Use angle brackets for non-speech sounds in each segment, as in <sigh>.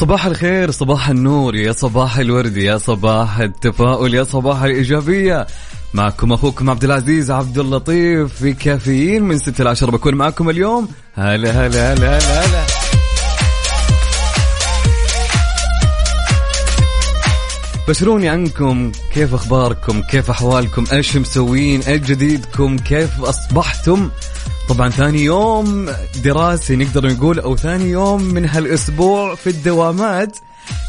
صباح الخير صباح النور يا صباح الورد يا صباح التفاؤل يا صباح الإيجابية. معكم أخوكم عبد العزيز عبد اللطيف في كافيين من 6 ل 10 بكون معكم اليوم. هلا هلا هلا هلا, هلا. بشروني عنكم كيف أخباركم؟ كيف أحوالكم؟ إيش مسوين؟ إيش جديدكم؟ كيف أصبحتم؟ طبعا ثاني يوم دراسي نقدر نقول أو ثاني يوم من هالأسبوع في الدوامات.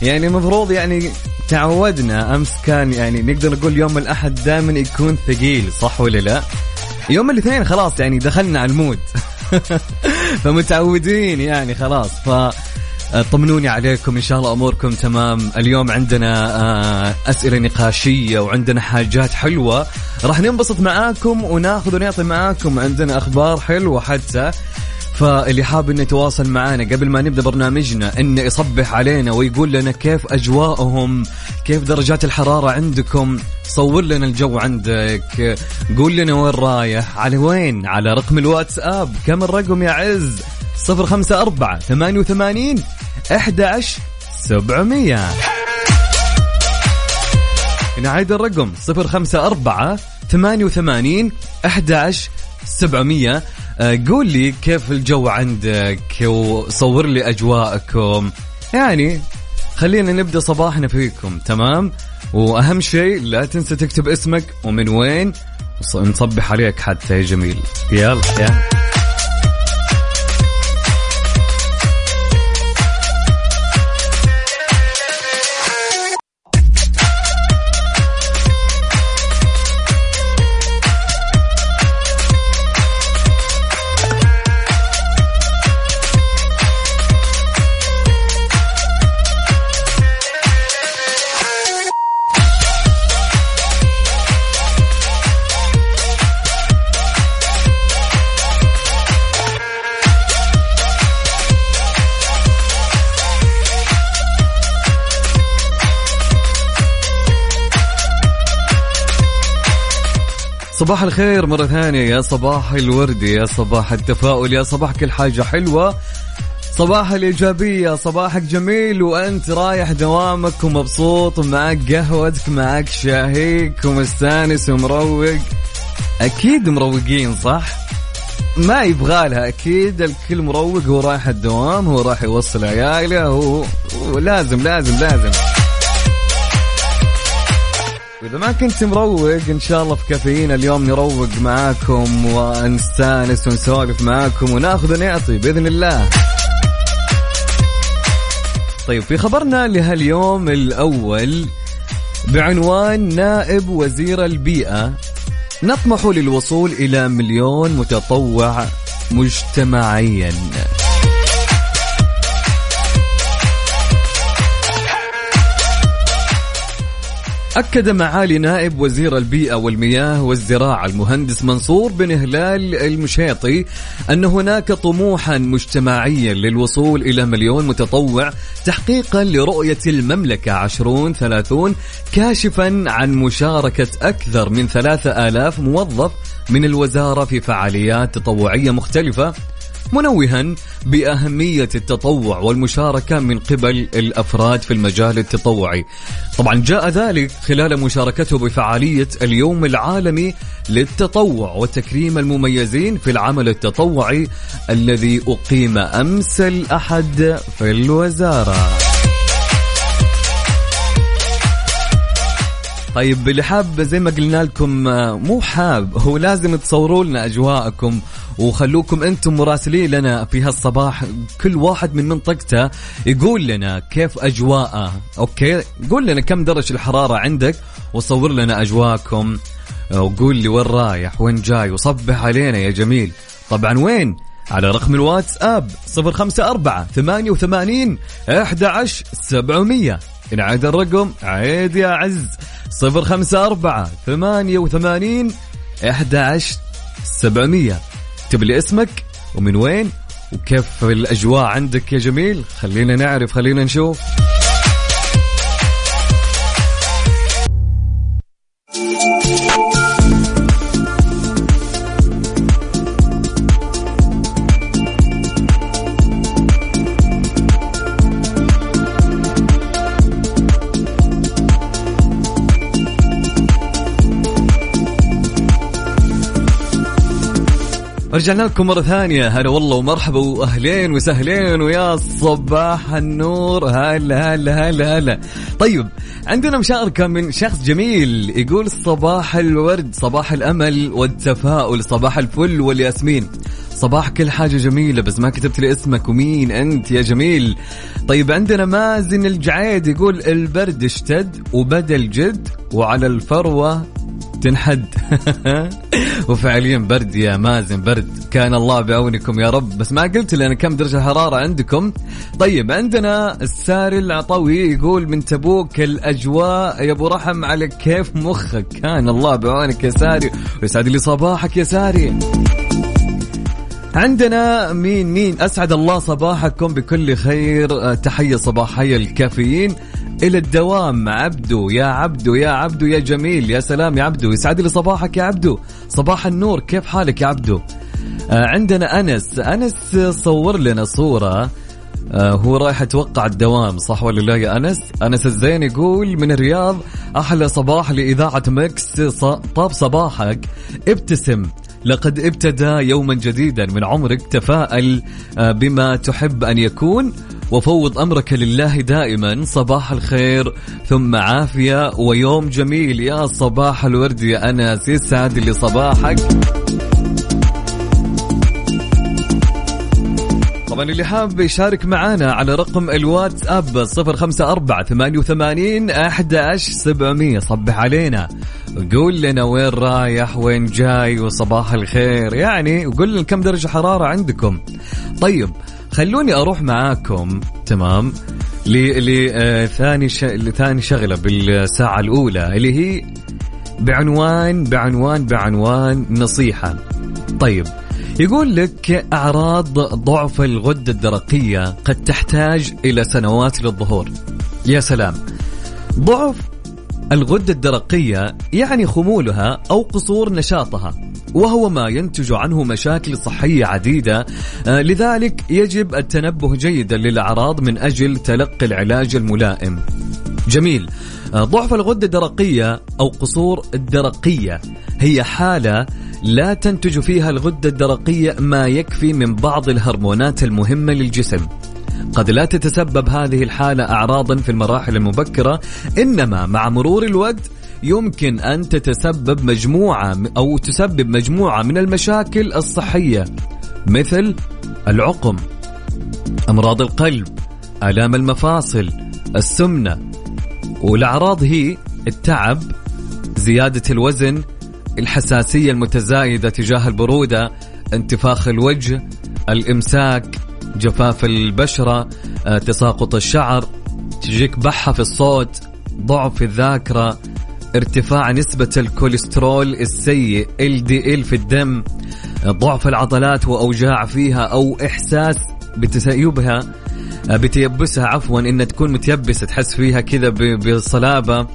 يعني المفروض يعني تعودنا أمس كان يعني نقدر نقول يوم الأحد دائما يكون ثقيل صح ولا لا؟ يوم الاثنين خلاص يعني دخلنا على المود. <laughs> فمتعودين يعني خلاص. ف طمنوني عليكم. إن شاء الله أموركم تمام. اليوم عندنا آه، أسئلة نقاشية وعندنا حاجات حلوة. راح ننبسط معاكم وناخذ ونعطي معاكم. عندنا أخبار حلوة حتى. فاللي حاب إنه يتواصل معنا قبل ما نبدأ برنامجنا إنه يصبح علينا ويقول لنا كيف أجواءهم كيف درجات الحرارة عندكم. صور لنا الجو عندك. قول لنا وين رايح على وين؟ على رقم الواتساب. كم الرقم يا عز؟ صفر خمسة أربعة ثمانية وثمانين أحد سبعمية. نعيد الرقم صفر خمسة أربعة ثمانية وثمانين أحد سبعمية. آه، قول لي كيف الجو عندك وصور لي أجواءكم. يعني خلينا نبدأ صباحنا فيكم تمام؟ وأهم شيء لا تنسى تكتب اسمك ومن وين نصبح عليك حتى يا جميل. يلا يلا. صباح الخير مرة ثانية يا صباح الورد يا صباح التفاؤل يا صباح كل حاجة حلوة. صباح الإيجابية صباحك جميل وأنت رايح دوامك ومبسوط ومعك قهوتك معك شاهيك ومستانس ومروق. أكيد مروقين صح؟ ما يبغالها أكيد الكل مروق هو رايح الدوام هو راح يوصل عياله هو ولازم لازم لازم. وإذا ما كنت مروق إن شاء الله في كافيين اليوم نروق معاكم ونستأنس ونسولف معاكم وناخذ ونعطي بإذن الله. طيب في خبرنا لهاليوم الأول بعنوان نائب وزير البيئة. نطمح للوصول إلى مليون متطوع مجتمعيا. أكد معالي نائب وزير البيئة والمياه والزراعة المهندس منصور بن هلال المشيطي أن هناك طموحا مجتمعيا للوصول إلى مليون متطوع تحقيقا لرؤية المملكة 2030 كاشفا عن مشاركة أكثر من ثلاثة آلاف موظف من الوزارة في فعاليات تطوعية مختلفة منوها بأهمية التطوع والمشاركة من قبل الأفراد في المجال التطوعي. طبعا جاء ذلك خلال مشاركته بفعالية اليوم العالمي للتطوع وتكريم المميزين في العمل التطوعي الذي أقيم أمس الأحد في الوزارة. طيب اللي حاب زي ما قلنا لكم مو حاب هو لازم تصوروا لنا أجواءكم وخلوكم أنتم مراسلين لنا في هالصباح. كل واحد من منطقته يقول لنا كيف أجواءه. okay؟ قول لنا كم درجة الحرارة عندك وصور لنا أجواءكم. وقول لي وين رايح وين جاي وصبح علينا يا جميل. طبعا وين؟ على رقم الواتس اب 054 88 11 700 نعيد الرقم. عيد يا عز. 054 88 11 700 اكتب لي اسمك ومن وين وكيف الأجواء عندك يا جميل. خلينا نعرف خلينا نشوف. رجعنا لكم مرة ثانية. هلا والله ومرحبا وأهلين وسهلين ويا صباح النور. هلا هلا هلا هلا. طيب عندنا مشاركة من شخص جميل يقول صباح الورد صباح الأمل والتفاؤل صباح الفل والياسمين. صباح كل حاجة جميلة بس ما كتبت لي اسمك ومين أنت يا جميل. طيب عندنا مازن الجعيد يقول البرد اشتد وبدا الجد وعلى الفروة تنحد. <laughs> وفعليا برد يا مازن برد. كان الله بعونكم يا رب. بس ما قلت لنا كم درجة الحرارة عندكم. طيب عندنا الساري العطوي يقول من تبوك الأجواء يا أبو رحم على كيف مخك؟ كان الله بعونك يا ساري. ويسعد لي صباحك يا ساري. عندنا مين مين؟ أسعد الله صباحكم بكل خير. أه، تحية صباحية الكافيين إلى الدوام عبدو يا عبدو يا عبدو يا جميل يا سلام يا عبدو يسعد لي صباحك يا عبدو. صباح النور كيف حالك يا عبدو؟ آه عندنا أنس. أنس صور لنا صورة. آه هو رايح يتوقع الدوام صح ولا لا يا أنس؟ أنس الزين يقول من الرياض أحلى صباح لإذاعة مكس طاب صباحك. ابتسم. لقد ابتدى يوما جديدا من عمرك تفاءل آه، بما تحب أن يكون. وفوض أمرك لله دائما صباح الخير ثم عافية ويوم جميل. يا صباح الورد يا أنس يسعد لي صباحك. طبعا اللي حاب يشارك معنا على رقم الواتس اب 054 88 11 700 صبح علينا. قول لنا وين رايح وين جاي وصباح الخير. يعني وقول لنا كم درجة حرارة عندكم. طيب خلوني أروح معاكم تمام؟ لثاني ش... لثاني شغلة بالساعة الأولى اللي هي بعنوان بعنوان بعنوان نصيحة. طيب يقول لك أعراض ضعف الغدة الدرقية قد تحتاج إلى سنوات للظهور. يا سلام! ضعف الغدة الدرقية يعني خمولها أو قصور نشاطها. وهو ما ينتج عنه مشاكل صحية عديدة. آه، لذلك يجب التنبه جيدا للأعراض من أجل تلقي العلاج الملائم. جميل. آه، ضعف الغدة الدرقية أو قصور الدرقية هي حالة لا تنتج فيها الغدة الدرقية ما يكفي من بعض الهرمونات المهمة للجسم. قد لا تتسبب هذه الحالة أعراضا في المراحل المبكرة إنما مع مرور الوقت يمكن أن تتسبب مجموعة أو تسبب مجموعة من المشاكل الصحية مثل العقم أمراض القلب آلام المفاصل السمنة والأعراض هي التعب زيادة الوزن الحساسية المتزايدة تجاه البرودة انتفاخ الوجه الإمساك جفاف البشرة آه، تساقط الشعر تجيك بحة في الصوت ضعف الذاكرة ارتفاع نسبة الكوليسترول السيء LDL في الدم ضعف العضلات وأوجاع فيها أو إحساس بتسيبها بتيبسها عفوا ان تكون متيبسة تحس فيها كذا بصلابة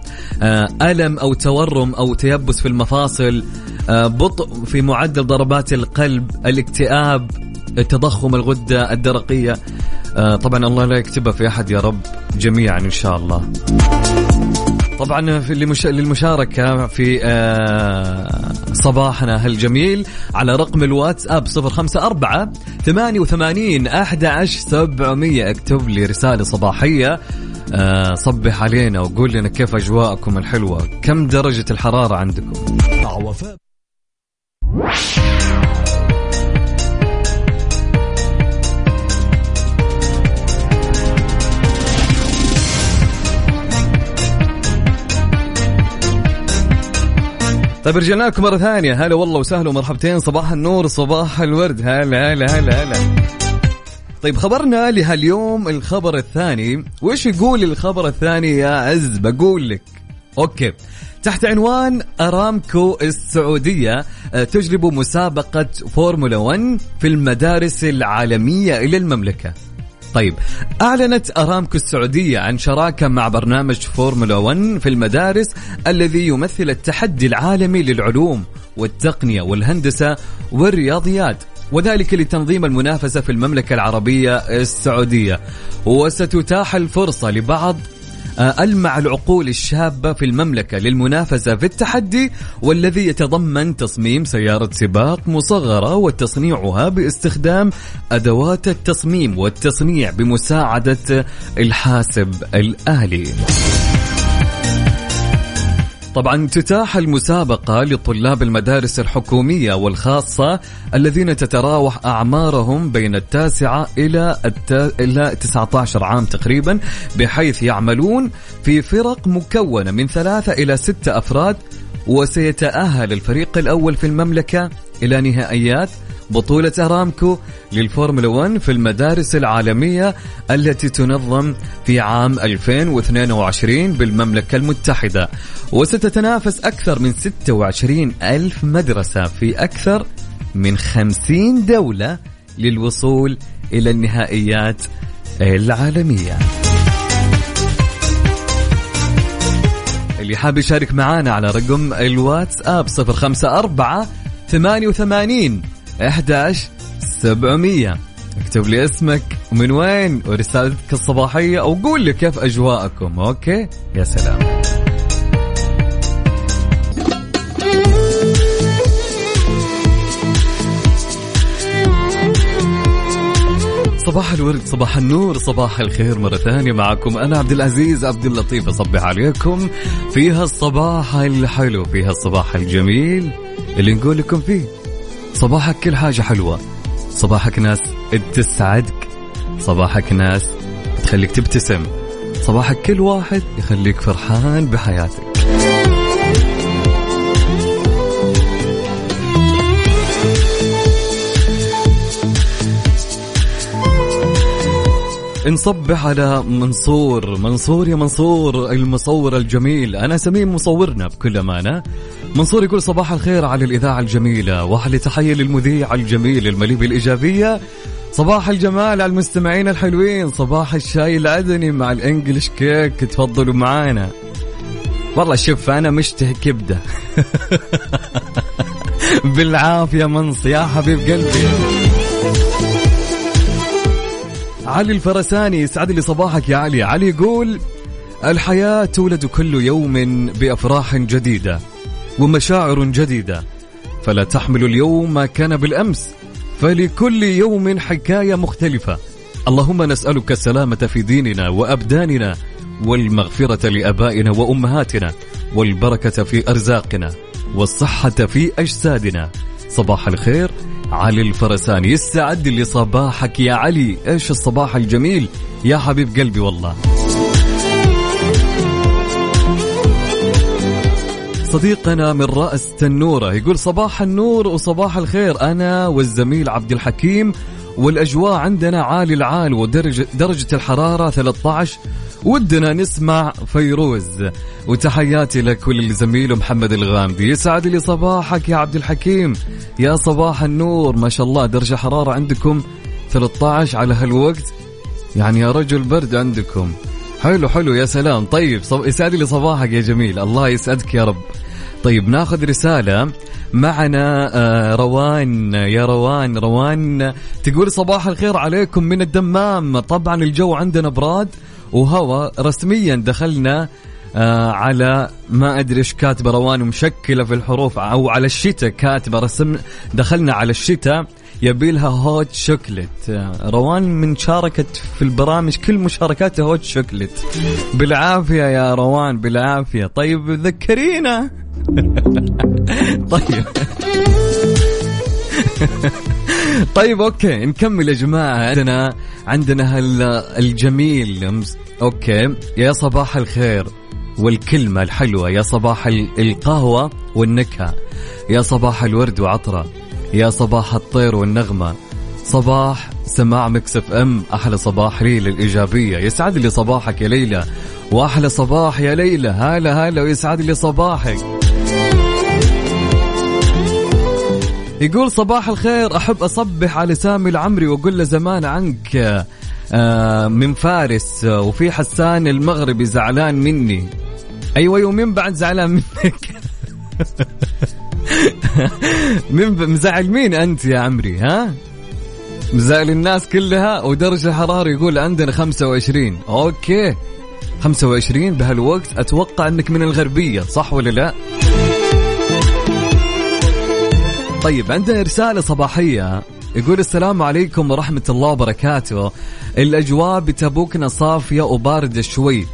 آه، ألم أو تورم أو تيبس في المفاصل آه، بطء في معدل ضربات القلب الاكتئاب تضخم الغدة الدرقية. آه، طبعا الله لا يكتبها في أحد يا رب جميعا إن شاء الله. طبعا في للمش... للمشاركة في آه صباحنا هالجميل على رقم الواتساب 054 88 11 700 اكتب لي رسالة صباحية آه صبح علينا وقول لنا كيف أجواءكم الحلوة. كم درجة الحرارة عندكم؟ طيب رجعنا لكم مرة ثانية. هلا والله وسهلا ومرحبتين. صباح النور صباح الورد. هلا هلا هلا هلا. طيب خبرنا لهاليوم الخبر الثاني. وش يقول الخبر الثاني يا عز؟ بقول لك. okay. تحت عنوان أرامكو السعودية آه، تجلب مسابقة فورمولا 1 في المدارس العالمية إلى المملكة. طيب أعلنت أرامكو السعودية عن شراكة مع برنامج فورمولا 1 في المدارس الذي يمثل التحدي العالمي للعلوم والتقنية والهندسة والرياضيات وذلك لتنظيم المنافسة في المملكة العربية السعودية. وستتاح الفرصة لبعض ألمع العقول الشابة في المملكة للمنافسة في التحدي والذي يتضمن تصميم سيارة سباق مصغرة وتصنيعها باستخدام أدوات التصميم والتصنيع بمساعدة الحاسب الآلي. طبعا تتاح المسابقة لطلاب المدارس الحكومية والخاصة الذين تتراوح أعمارهم بين التاسعة إلى. إلى 19 عام تقريبا بحيث يعملون في فرق مكونة من ثلاثة إلى ستة أفراد وسيتأهل الفريق الأول في المملكة إلى نهائيات بطولة أرامكو للفورمولا 1 في المدارس العالمية التي تنظم في عام 2022 بالمملكة المتحدة. وستتنافس أكثر من 26 ألف مدرسة في أكثر من 50 دولة للوصول إلى النهائيات العالمية. اللي حاب يشارك معانا على رقم الواتساب 054 88 11 700 اكتب لي اسمك ومن وين ورسالتك الصباحية أو قول لي كيف أجواءكم. أوكي؟ يا سلام. صباح الورد صباح النور صباح الخير مرة ثانية معكم أنا عبد العزيز عبد اللطيف. أصبح عليكم فيها الصباح الحلو فيها الصباح الجميل اللي نقول لكم فيه. صباحك كل حاجة حلوة. صباحك ناس تسعدك. صباحك ناس تخليك تبتسم. صباحك كل واحد يخليك فرحان بحياتك. نصبح على منصور. منصور يا منصور المصور الجميل. أنا سميه مصورنا بكل أمانة. منصور يقول صباح الخير على الإذاعة الجميلة وأحلى تحية للمذيع الجميل المليء بالإيجابية صباح الجمال على المستمعين الحلوين. صباح الشاي العدني مع الانجلش كيك. تفضلوا معانا. والله شوف أنا مشتهي كبدة. <laughs> بالعافية منص يا حبيب قلبي. علي الفرساني يسعد لي صباحك يا علي. علي يقول الحياة تولد كل يوم بأفراح جديدة ومشاعر جديدة فلا تحمل اليوم ما كان بالأمس فلكل يوم حكاية مختلفة. اللهم نسألك السلامة في ديننا وأبداننا والمغفرة لأبائنا وأمهاتنا والبركة في أرزاقنا والصحة في أجسادنا. صباح الخير علي الفرساني. يستعد لصباحك يا علي. إيش الصباح الجميل؟ يا حبيب قلبي والله. صديقنا من رأس تنورة يقول صباح النور وصباح الخير. أنا والزميل عبد الحكيم والأجواء عندنا عالي العال ودرجة درجة الحرارة 13 ودنا نسمع فيروز. وتحياتي لك وللزميل محمد الغامدي. يسعد لي صباحك يا عبد الحكيم. يا صباح النور. ما شاء الله درجة حرارة عندكم 13 على هالوقت؟ يعني يا رجل برد عندكم. حلو حلو يا سلام. طيب صب... يسعد لي صباحك يا جميل. الله يسعدك يا رب. طيب ناخذ رسالة معنا آه، روان. يا روان روان تقول صباح الخير عليكم من الدمام. طبعا الجو عندنا براد. وهوا رسميا دخلنا آه على ما أدري إيش كاتبة روان مشكله في الحروف أو على الشتاء كاتبة رسم دخلنا على الشتاء يبي لها hot chocolate. آه، روان من شاركت في البرامج كل مشاركاتها hot chocolate. بالعافية يا روان بالعافية. طيب ذكرينا. <laughs> طيب. <laughs> طيب okay نكمل يا جماعة. عندنا عندنا الجميل. okay. يا صباح الخير والكلمة الحلوة يا صباح ال- القهوة والنكهة يا صباح الورد وعطرة يا صباح الطير والنغمة صباح سماع مكسف إم أحلى صباح لي للإيجابية يسعد لي صباحك يا ليلى وأحلى صباح يا ليلى هلا هلا ويسعد لي صباحك. يقول صباح الخير أحب أصبح على سامي العمري وأقول له زمان عنك آه، من فارس وفي حسان المغربي زعلان مني. أيوه يومين بعد زعلان منك؟ <laughs> من مزعل مين أنت يا عمري ها؟ مزعل الناس كلها ودرجة الحرارة يقول عندنا 25 أوكي 25 بهالوقت أتوقع إنك من الغربية صح ولا لا؟ طيب عندنا رسالة صباحية يقول السلام عليكم ورحمة الله وبركاته. الأجواء بتبوكنا صافية وباردة شوي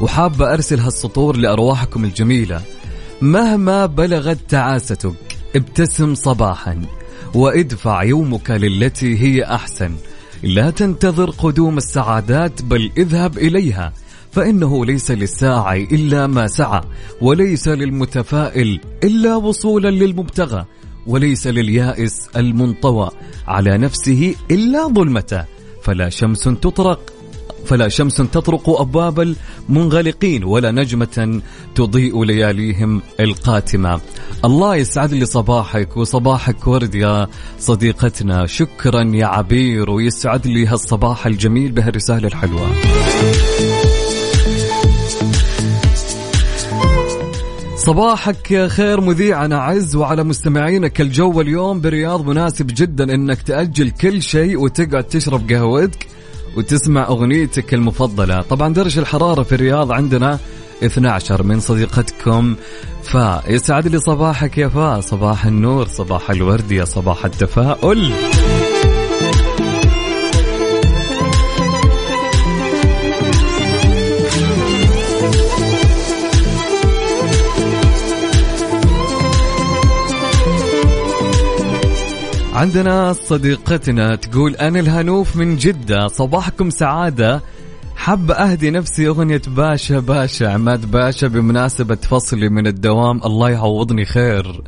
وحابة أرسل هالسطور لأرواحكم الجميلة. مهما بلغت تعاستك ابتسم صباحا وادفع يومك للتي هي أحسن. لا تنتظر قدوم السعادات بل اذهب إليها فإنه ليس للساعي إلا ما سعى وليس للمتفائل إلا وصولا للمبتغى. وليس لليائس المنطوى على نفسه إلا ظلمته. فلا شمس تطرق فلا شمس تطرق أبواب المنغلقين ولا نجمة تضيء لياليهم القاتمة. الله يسعد لي صباحك وصباحك ورد يا صديقتنا. شكرا يا عبير ويسعد لي هالصباح الجميل بهالرسالة الحلوة. صباحك خير مذيعنا عز وعلى مستمعينك الجو اليوم برياض مناسب جدا إنك تأجل كل شيء وتقعد تشرب قهوتك وتسمع أغنيتك المفضلة. طبعا درجة الحرارة في الرياض عندنا 12 من صديقتكم فا يسعد لي صباحك يا فا صباح النور صباح الورد يا صباح التفاؤل عندنا صديقتنا تقول أنا الهنوف من جدة صباحكم سعادة. حب أهدي نفسي أغنية باشا باشا عماد باشا بمناسبة فصلي من الدوام. الله يعوضني خير.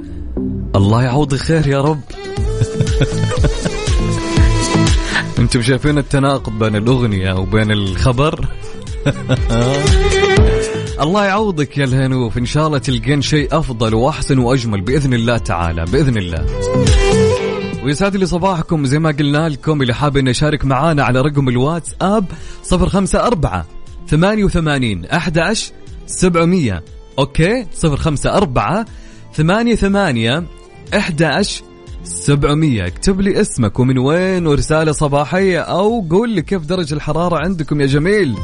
الله يعوضي خير يا رب. <laughs> أنتم شايفين التناقض بين الأغنية وبين الخبر؟ <laughs> الله يعوضك يا الهنوف. إن شاء الله تلقين شيء أفضل وأحسن وأجمل بإذن الله تعالى بإذن الله. ويسعد لي صباحكم زي ما قلنا لكم اللي حاب إنه يشارك معانا على رقم الواتس اب 054 88 11 700 okay؟ 054 88 11 700 اكتب لي اسمك ومن وين ورسالة صباحية أو قول لي كيف درجة الحرارة عندكم يا جميل.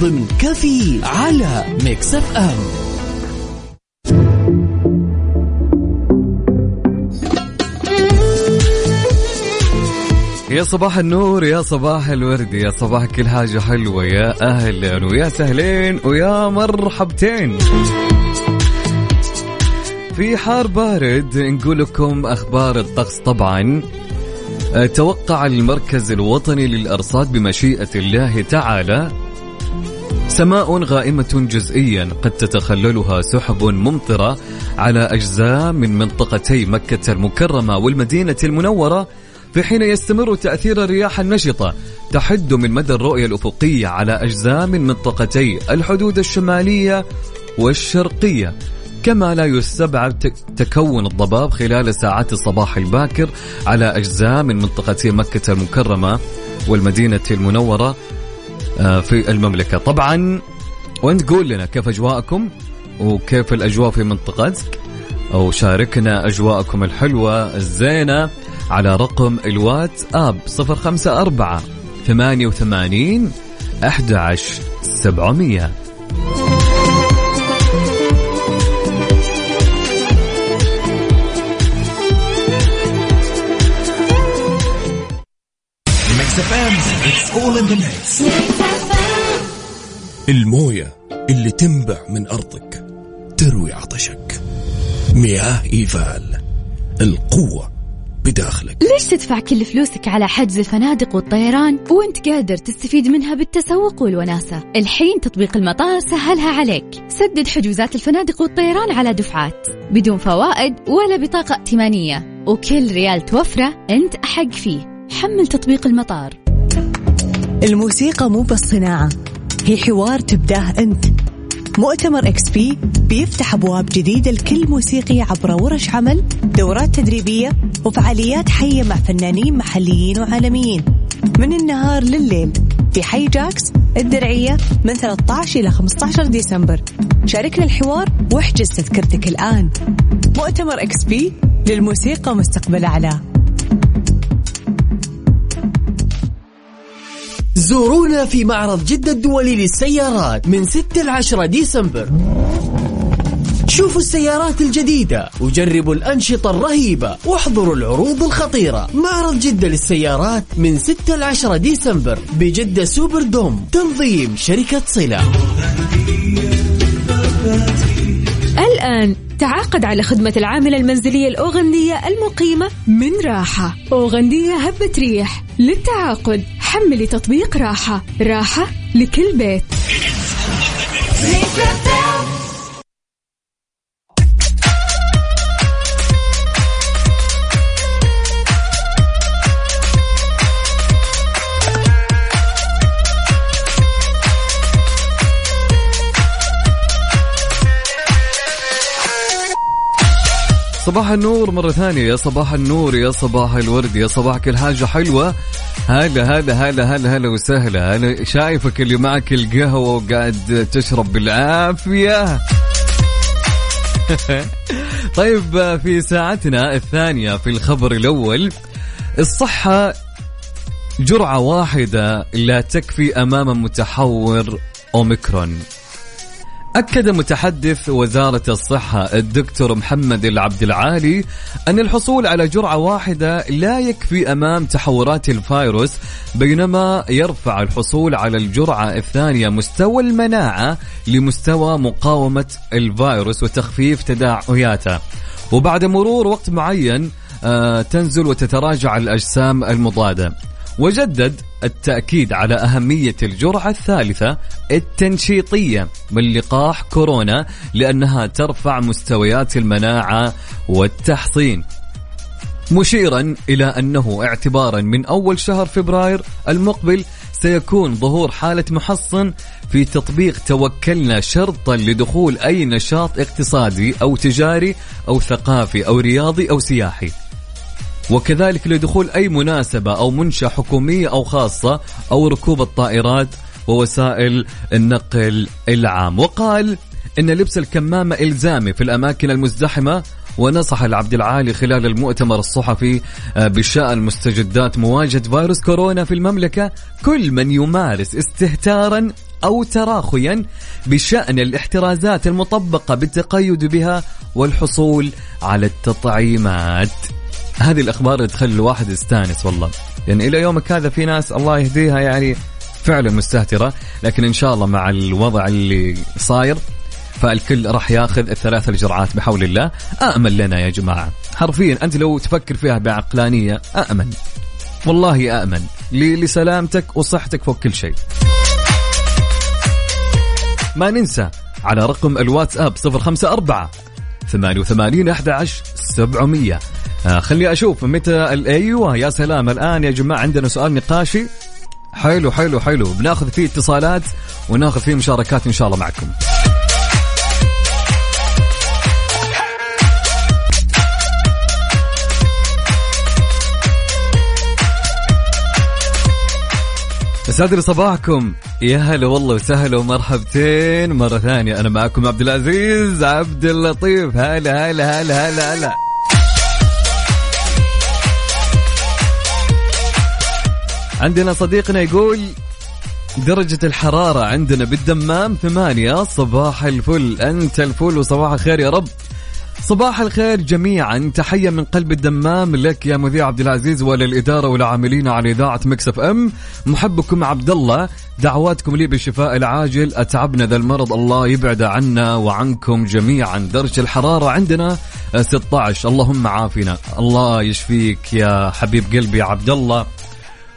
ضمن كافيين على Mix FM. يا صباح النور يا صباح الورد يا صباح كل حاجة حلوة يا أهلا ويا سهلين ويا مرحبتين. في حار بارد نقول لكم أخبار الطقس طبعا. أه، توقع المركز الوطني للأرصاد بمشيئة الله تعالى سماء غائمة جزئيا قد تتخللها سحب ممطرة على أجزاء من منطقتي مكة المكرمة والمدينة المنورة في حين يستمر تأثير الرياح النشطة تحد من مدى الرؤية الأفقية على أجزاء من منطقتي الحدود الشمالية والشرقية. كما لا يستبعد تكون الضباب خلال ساعات الصباح الباكر على أجزاء من منطقتي مكة المكرمة والمدينة المنورة في المملكة. طبعا وانت قول لنا كيف أجواءكم وكيف الأجواء في منطقتك أو شاركنا أجواءكم الحلوة الزينة على رقم الواتس آب 054 88 11 Mix FM it's all in the mix الموية اللي تنبع من أرضك تروي عطشك. مياه إيفال القوة بداخلك. ليش تدفع كل فلوسك على حجز الفنادق والطيران وانت قادر تستفيد منها بالتسوق والوناسة؟ الحين تطبيق المطار سهلها عليك. سدد حجوزات الفنادق والطيران على دفعات بدون فوائد ولا بطاقة ائتمانية. وكل ريال توفره أنت أحق فيه. حمل تطبيق المطار الموسيقى مو بس صناعة هي حوار تبداه أنت مؤتمر XP بيفتح أبواب جديدة لكل موسيقي عبر ورش عمل، دورات تدريبية وفعاليات حية مع فنانين محليين وعالميين. من النهار لليل في حي جاكس الدرعية من 13 إلى 15 ديسمبر. شاركنا الحوار واحجز تذكرتك الآن. مؤتمر XP للموسيقى مستقبل أعلى. زورونا في معرض جدة الدولي للسيارات من 6 ل 10 ديسمبر. شوفوا السيارات الجديدة وجربوا الأنشطة الرهيبة واحضروا العروض الخطيرة. معرض جدة للسيارات من 6 ل 10 ديسمبر بجدة سوبر دوم تنظيم شركة صلة. الآن تعاقد على خدمة العاملة المنزلية الأوغندية المقيمة من راحة. أوغندية هبة ريح للتعاقد. حملي تطبيق راحة راحة لكل بيت. صباح النور مرة ثانية. يا صباح النور يا صباح الورد يا صباح كل حاجة حلوة. هلا هلا هلا هلا هلا وسهلا. أنا شايفك اللي معك القهوة وقاعد تشرب بالعافية. <laughs> طيب في ساعتنا الثانية في الخبر الأول الصحة جرعة واحدة لا تكفي أمام متحور أوميكرون. أكد متحدث وزارة الصحة الدكتور محمد العبد العالي أن الحصول على جرعة واحدة لا يكفي أمام تحورات الفيروس بينما يرفع الحصول على الجرعة الثانية مستوى المناعة لمستوى مقاومة الفيروس وتخفيف تداعياته. وبعد مرور وقت معين آه، تنزل وتتراجع الأجسام المضادة. وجدد التأكيد على أهمية الجرعة الثالثة التنشيطية من لقاح كورونا لأنها ترفع مستويات المناعة والتحصين. مشيرا إلى أنه اعتبارا من أول شهر فبراير المقبل سيكون ظهور حالة محصن في تطبيق توكلنا شرطا لدخول أي نشاط اقتصادي أو تجاري أو ثقافي أو رياضي أو سياحي. وكذلك لدخول أي مناسبة أو منشأة حكومية أو خاصة أو ركوب الطائرات ووسائل النقل العام. وقال إن لبس الكمامة إلزامي في الأماكن المزدحمة ونصح العبد العالي خلال المؤتمر الصحفي آه، بشأن مستجدات مواجهة فيروس كورونا في المملكة كل من يمارس استهتارا أو تراخيا بشأن الاحترازات المطبقة بالتقيد بها والحصول على التطعيمات. هذه الأخبار اللي تخلي الواحد يستانس والله. يعني إلى يومك هذا في ناس الله يهديها يعني فعلا مستهترة لكن إن شاء الله مع الوضع اللي صاير فالكل راح ياخذ الثلاث الجرعات بحول الله. أأمن لنا يا جماعة. حرفيا أنت لو تفكر فيها بعقلانية أأمن والله ل- لسلامتك وصحتك فوق كل شيء. ما ننسى على رقم الواتساب 054 88 11 700 آه خلي أشوف متى أيوه يا سلام. الآن يا جماعة عندنا سؤال نقاشي. حلو حلو حلو. بناخذ فيه اتصالات وناخذ فيه مشاركات إن شاء الله معكم. لي صباحكم. يا هلا والله وسهلا ومرحبتين. مرة ثانية أنا معكم عبد العزيز عبد اللطيف. هلا هلا هلا هلا هلا. عندنا صديقنا يقول درجة الحرارة عندنا بالدمام ثمانية صباح الفل. أنت الفل وصباح الخير يا رب. صباح الخير جميعا. تحية من قلب الدمام لك يا مذيع عبد العزيز وللإدارة والعاملين على إذاعة مكسف أم. محبكم عبد الله دعواتكم لي بالشفاء العاجل. أتعبنا ذا المرض الله يبعد عنا وعنكم جميعا. درجة الحرارة عندنا 16 اللهم عافنا. الله يشفيك يا حبيب قلبي عبد الله.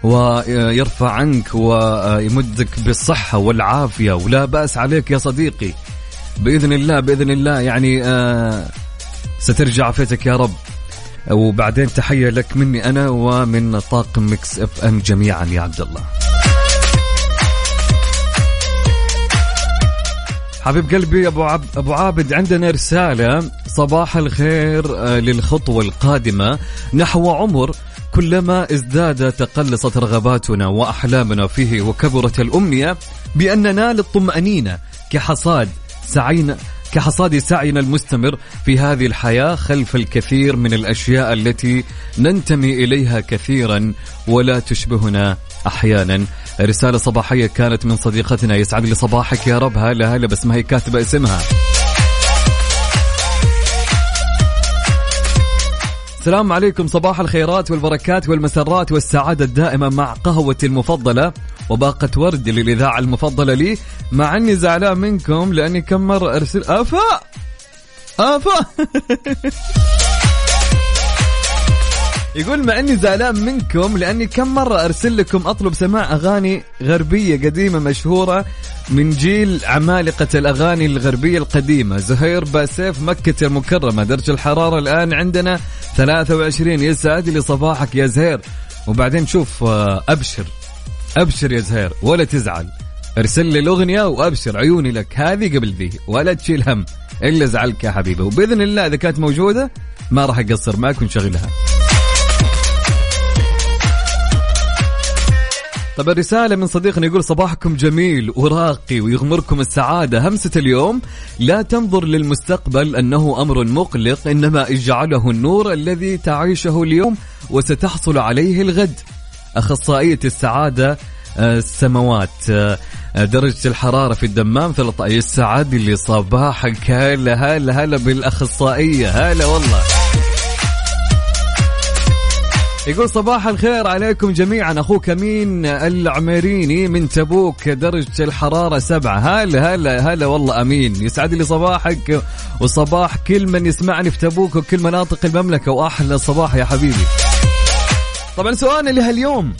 ويرفع عنك ويمدك بالصحة والعافية. ولا بأس عليك يا صديقي. بإذن الله بإذن الله يعني آه سترجع عافيتك يا رب. وبعدين تحية لك مني أنا ومن طاقم Mix FM جميعا يا عبد الله. حبيب قلبي أبو عب... أبو عابد عندنا رسالة. صباح الخير آه، للخطوة القادمة. نحو عمر كلما ازداد تقلصت رغباتنا وأحلامنا فيه وكبرت الأمنية بان ننال الطمانينه كحصاد سعينا كحصاد سعينا المستمر في هذه الحياة خلف الكثير من الأشياء التي ننتمي إليها كثيرا ولا تشبهنا أحيانا. رسالة صباحية كانت من صديقتنا يسعد لي صباحك يا رب. هلا هلا بس ما هي كاتبة اسمها. السلام عليكم. صباح الخيرات والبركات والمسرات والسعادة الدائمة مع قهوتي المفضلة وباقة ورد للإذاعة المفضلة لي. مع أني زعلان منكم لأني كم مرة أرسل أفا أفا <laughs> يقول مع اني زعلان منكم لاني كم مره ارسل لكم اطلب سماع اغاني غربيه قديمه مشهوره من جيل عمالقه الاغاني الغربيه القديمه. زهير باسيف مكة المكرمة درجه الحرارة الآن عندنا 23 يسعد لي صباحك يا زهير. وبعدين شوف آه، أبشر. أبشر يا زهير ولا تزعل. ارسل لي الأغنية وأبشر عيوني لك. هذه قبل ذي ولا تشيل هم. إلا زعلك يا حبيبي. وبإذن الله إذا كانت موجودة ما راح أقصر معك ونشغلها طب الرسالة من صديقنا يقول صباحكم جميل وراقي ويغمركم السعادة. همسة اليوم لا تنظر للمستقبل أنه أمر مقلق إنما اجعله النور الذي تعيشه اليوم وستحصل عليه الغد. أخصائية السعادة آه، السماوات آه، درجة الحرارة في الدمام 13 يسعد لي صباحك. هلا هلا هلا بالأخصائية. هلا والله. يقول صباح الخير عليكم جميعا. أخوك أمين العميريني من تبوك درجة الحرارة سبعة. هلا هلا هلا والله أمين. يسعد لي صباحك وصباح كل من يسمعني في تبوك وكل مناطق المملكة. وأحلى صباح يا حبيبي. طبعا سؤالنا لهاليوم.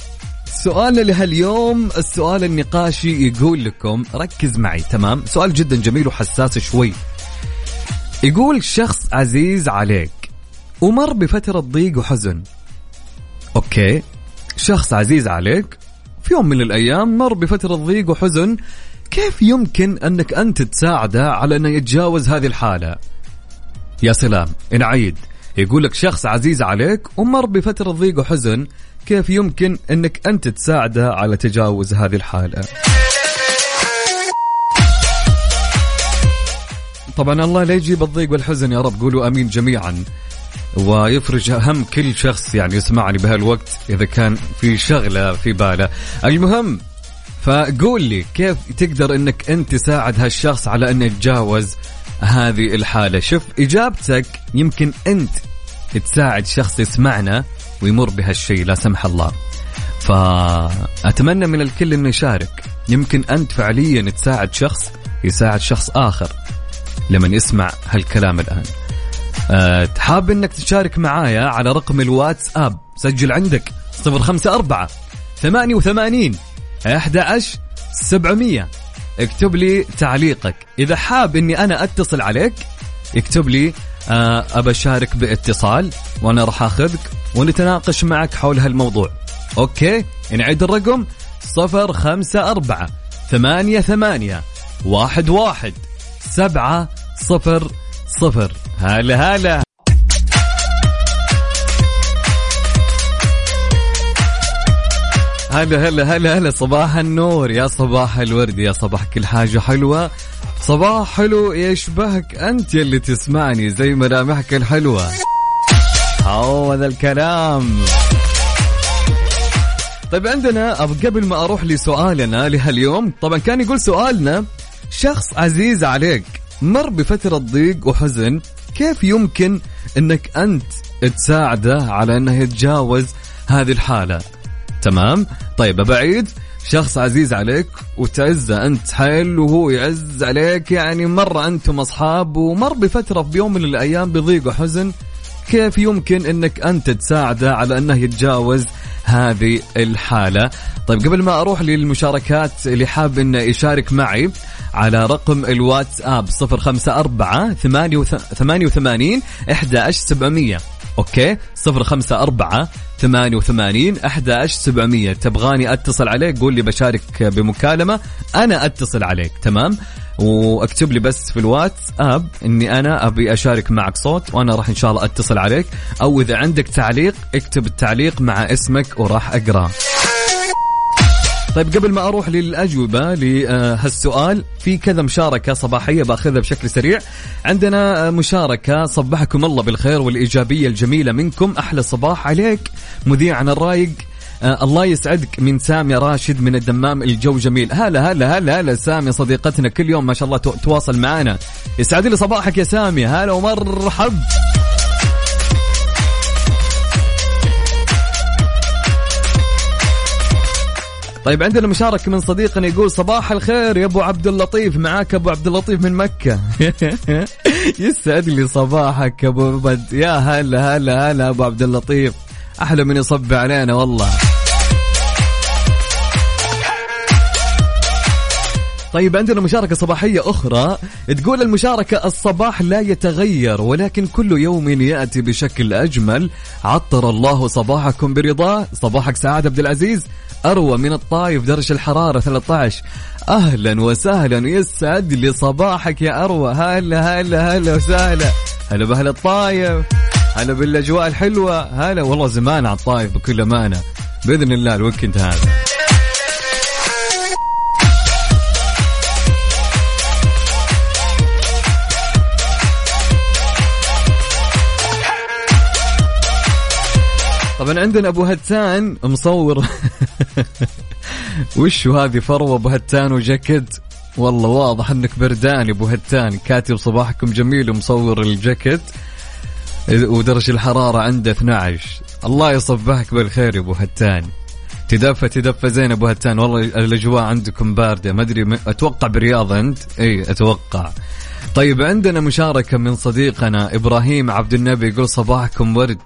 سؤالنا لهاليوم. السؤال النقاشي يقول لكم ركز معي. تمام؟ سؤال جدا جميل وحساس شوي. يقول شخص عزيز عليك ومر بفترة ضيق وحزن أوكي. شخص عزيز عليك في يوم من الأيام مر بفترة ضيق وحزن كيف يمكن أنك أنت تساعده على انه يتجاوز هذه الحالة؟ يا سلام نعيد يقول لك شخص عزيز عليك ومر بفترة ضيق وحزن كيف يمكن أنك أنت تساعده على تجاوز هذه الحالة؟ طبعا الله لا يجيب الضيق والحزن يا رب قولوا آمين جميعا. ويفرج هم كل شخص يعني يسمعني بهالوقت إذا كان في شغلة في باله. المهم فقول لي كيف تقدر إنك أنت تساعد هالشخص على انه يتجاوز هذه الحالة؟ شوف إجابتك يمكن أنت تساعد شخص يسمعنا ويمر بهالشيء لا سمح الله. فأتمنى من الكل أنه يشارك. يمكن أنت فعليا تساعد شخص يساعد شخص آخر لمن يسمع هالكلام الآن. أه حاب أنك تشارك معايا على رقم الواتساب سجل عندك 054 88 11 700 اكتب لي تعليقك. إذا حاب أني أنا أتصل عليك اكتب لي آه، أبى أشارك باتصال وأنا راح أخذك ونتناقش معك حول هالموضوع. أوكي؟ نعيد الرقم. صفر خمسة أربعة ثمانية ثمانية واحد واحد سبعة صفر صفر. هلا هلا. هلا هلا هلا هلا. صباح النور. يا صباح الورد يا صباح كل حاجة حلوة. صباح حلو يشبهك أنت يلي تسمعني زي ملامحك الحلوة. هو ذا الكلام. طيب عندنا قبل ما أروح لسؤالنا لهاليوم طبعا كان يقول سؤالنا شخص عزيز عليك مر بفترة ضيق وحزن كيف يمكن إنك أنت تساعده على إنه يتجاوز هذه الحالة؟ تمام؟ طيب بعيد. شخص عزيز عليك وتعزه أنت حيل وهو يعز عليك يعني مرة أنتم أصحاب ومر بفترة في يوم من الأيام بضيق وحزن كيف يمكن إنك أنت تساعده على أنه يتجاوز هذه الحالة؟ طيب قبل ما أروح للمشاركات اللي حاب انه يشارك معي على رقم الواتساب 054 88 11700 أوكي؟ 054 88 11700 تبغاني أتصل عليك قول لي بشارك بمكالمة أنا أتصل عليك تمام؟ واكتب لي بس في الواتساب إني أنا أبي أشارك معك صوت وأنا راح إن شاء الله أتصل عليك. أو إذا عندك تعليق اكتب التعليق مع اسمك وراح اقراه طيب قبل ما أروح للأجوبة لهالسؤال في كذا مشاركة صباحية بأخذها بشكل سريع. عندنا مشاركة صبحكم الله بالخير والإيجابية الجميلة منكم. أحلى صباح عليك. مذيعنا الرايق آه الله يسعدك من سامية راشد من الدمام الجو جميل. هلا هلا هلا هلا سامية صديقتنا كل يوم ما شاء الله تو- تواصل معنا. يسعد لي صباحك يا سامية. هلا ومرحب. طيب عندنا مشاركة من صديقنا يقول صباح الخير يا أبو عبد اللطيف. معاك أبو عبد اللطيف من مكة. <laughs> يسعد لي صباحك يا أبو عبد. يا هلا هلا هلا أبو عبد اللطيف. أحلى من يصب علينا والله. طيب عندنا مشاركة صباحية أخرى. تقول المشاركة الصباح لا يتغير ولكن كل يوم يأتي بشكل أجمل. عطر الله صباحكم برضاه صباحك سعادة عبد العزيز. أروى من الطايف درجة الحرارة 13 أهلا وسهلا يسعد لي صباحك يا أروى. هلا هلا هلا وسهلا. هلا بأهل الطايف هلا بالأجواء الحلوة. هلا والله زمان على الطايف بكل أمانة. بإذن الله الويكند هذا طبعا عندنا أبو هتان مصور. <laughs> وشو هذه فروة أبو هتان وجاكيت؟ والله واضح إنك بردان أبو هتان. كاتب صباحكم جميل ومصور الجاكيت. ودرجة الحرارة عنده 12 الله يصبحك بالخير يا أبو هتان. تدفى تدفى زين أبو هتان. والله الأجواء عندكم باردة. ما أدري أتوقع برياض أنت؟ إي أتوقع. طيب عندنا مشاركة من صديقنا إبراهيم عبد النبي. يقول صباحكم ورد.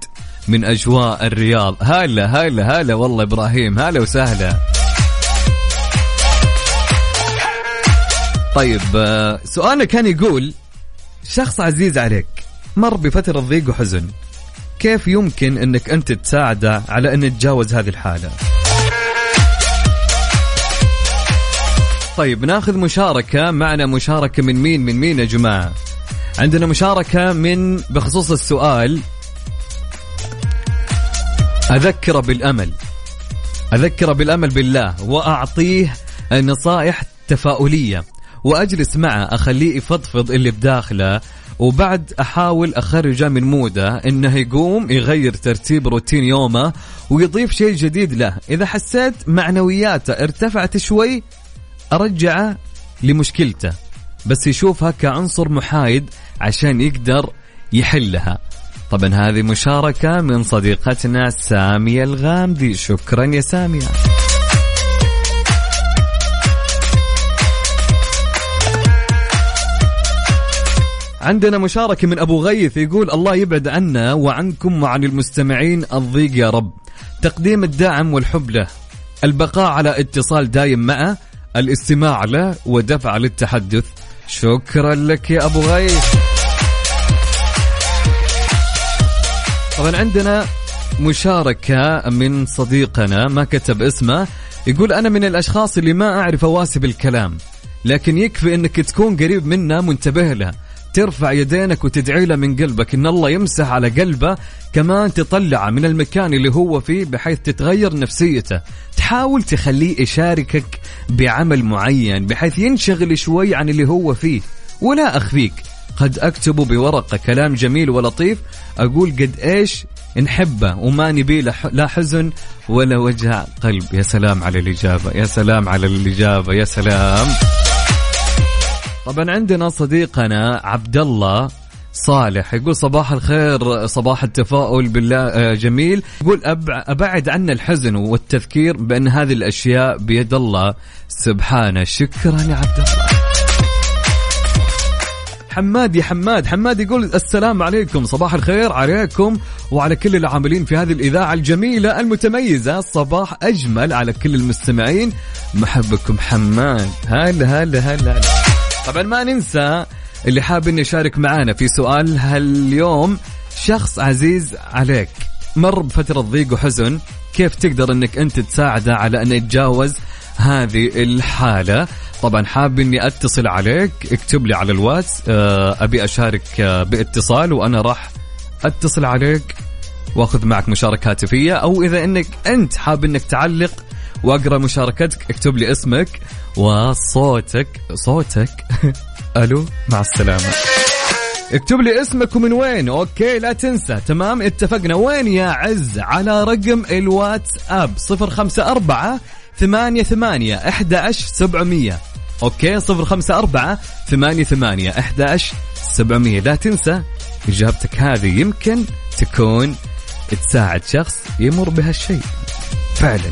من أجواء الرياض. هلا هلا هلا والله إبراهيم. هلا وسهلا. طيب آه، سؤالنا كان يقول شخص عزيز عليك مر بفترة ضيق وحزن. كيف يمكن إنك أنت تساعده على أن يتجاوز هذه الحالة؟ طيب ناخذ مشاركة معنا. مشاركة من مين؟ من مين يا جماعة؟ عندنا مشاركة من بخصوص السؤال أذكره بالأمل أذكره بالأمل بالله وأعطيه نصائح تفاؤلية وأجلس معه أخليه يفضفض اللي بداخله وبعد أحاول أخرجه من موده إنه يقوم يغير ترتيب روتين يومه ويضيف شيء جديد له. إذا حسيت معنوياته ارتفعت شوي أرجعه لمشكلته بس يشوفها كعنصر محايد عشان يقدر يحلها. طبعا هذه مشاركة من صديقتنا سامية الغامدي. شكرا يا سامية. عندنا مشاركة من أبو غيث يقول الله يبعد عنا وعنكم وعن المستمعين. الضيق يا رب. تقديم الدعم والحب له. البقاء على اتصال دايم معه. الاستماع له ودفع للتحدث. شكرا لك يا أبو غيث. طبعا عندنا مشاركة من صديقنا ما كتب اسمه يقول أنا من الأشخاص اللي ما أعرف أواسب الكلام لكن يكفي أنك تكون قريب منه منتبه له ترفع يدينك وتدعي له من قلبك إن الله يمسح على قلبه كمان تطلعه من المكان اللي هو فيه بحيث تتغير نفسيته. تحاول تخليه يشاركك بعمل معين بحيث ينشغل شوي عن اللي هو فيه ولا أخفيك. قد أكتب بورقة كلام جميل ولطيف أقول قد إيش؟ نحبه وما نبي لا حزن ولا وجع قلب. يا سلام على الإجابة يا سلام على الإجابة يا سلام. طبعا عندنا صديقنا عبد الله صالح يقول صباح الخير صباح التفاؤل بالله آه، جميل. يقول أبع- أبعد عنا الحزن والتذكير بأن هذه الأشياء بيد الله. سبحانه شكرا يا عبد الله حماد يا حماد. حماد يقول السلام عليكم. صباح الخير عليكم وعلى كل العاملين في هذه الإذاعة الجميلة المتميزة. صباح أجمل على كل المستمعين. محبكم حماد. هلا هلا هلا هلا. طبعا ما ننسى اللي حاب إنه يشارك معنا في سؤال هاليوم. شخص عزيز عليك. مر بفترة ضيق وحزن. كيف تقدر إنك أنت تساعده على انه يتجاوز هذه الحالة؟ طبعا حاب إني أتصل عليك. اكتب لي على الواتس آه، أبي أشارك آه، باتصال وأنا راح أتصل عليك وأخذ معك مشاركة هاتفية. أو إذا إنك أنت حاب إنك تعلق وأقرأ مشاركتك اكتب لي اسمك وصوتك. صوتك؟ <laughs> ألو مع السلامة. اكتب لي اسمك ومن وين؟ okay لا تنسى. تمام اتفقنا. وين يا عز؟ على رقم الواتس اب صفر خمسة أربعة ثمانية ثمانية إحدى عشر سبعمية. okay صفر خمسة أربعة ثمانية ثمانية إحدى عشر سبعمية. لا تنسى إجابتك هذه يمكن تكون تساعد شخص يمر بهالشيء. فعلا.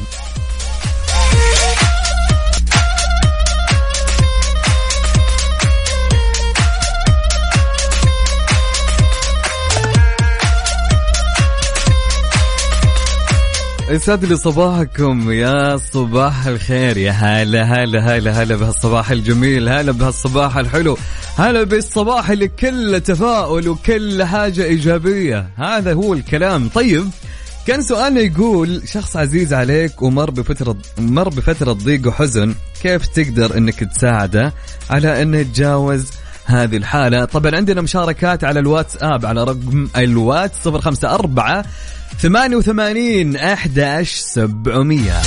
يسعد لي صباحكم. يا صباح الخير يا هلا هلا هلا هلا بهالصباح الجميل هلا بهالصباح الحلو هلا بالصباح اللي كله تفاؤل وكل حاجة إيجابية. هذا هو الكلام. طيب كان سؤالنا يقول شخص عزيز عليك ومر بفترة مر بفترة ضيق وحزن كيف تقدر إنك تساعده على انه يتجاوز هذه الحالة؟ طبعا عندنا مشاركات على الواتساب على رقم الواتس 054 88 11 700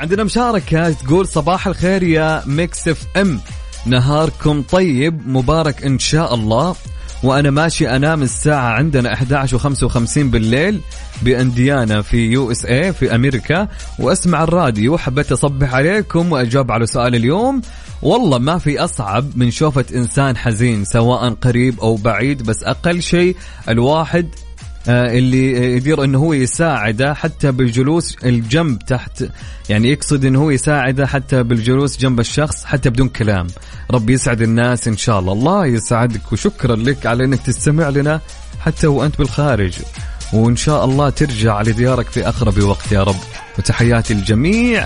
عندنا مشاركة تقول صباح الخير يا ميكس اف ام. نهاركم طيب مبارك إن شاء الله. وأنا ماشي أنام الساعة عندنا 11 و55 بالليل ب Indiana في USA في أمريكا. وأسمع الراديو حبيت أصبح عليكم وأجاوب على سؤال اليوم. والله ما في أصعب من شوفة إنسان حزين سواء قريب أو بعيد بس أقل شيء الواحد اللي يقدر إنه هو يساعده حتى بالجلوس الجنب تحت يعني يقصد إنه هو يساعده حتى بالجلوس جنب الشخص حتى بدون كلام. ربي يسعد الناس إن شاء الله. الله يسعدك وشكرا لك على إنك تستمع لنا حتى وأنت بالخارج. وإن شاء الله ترجع لديارك في أقرب وقت يا رب. وتحياتي الجميع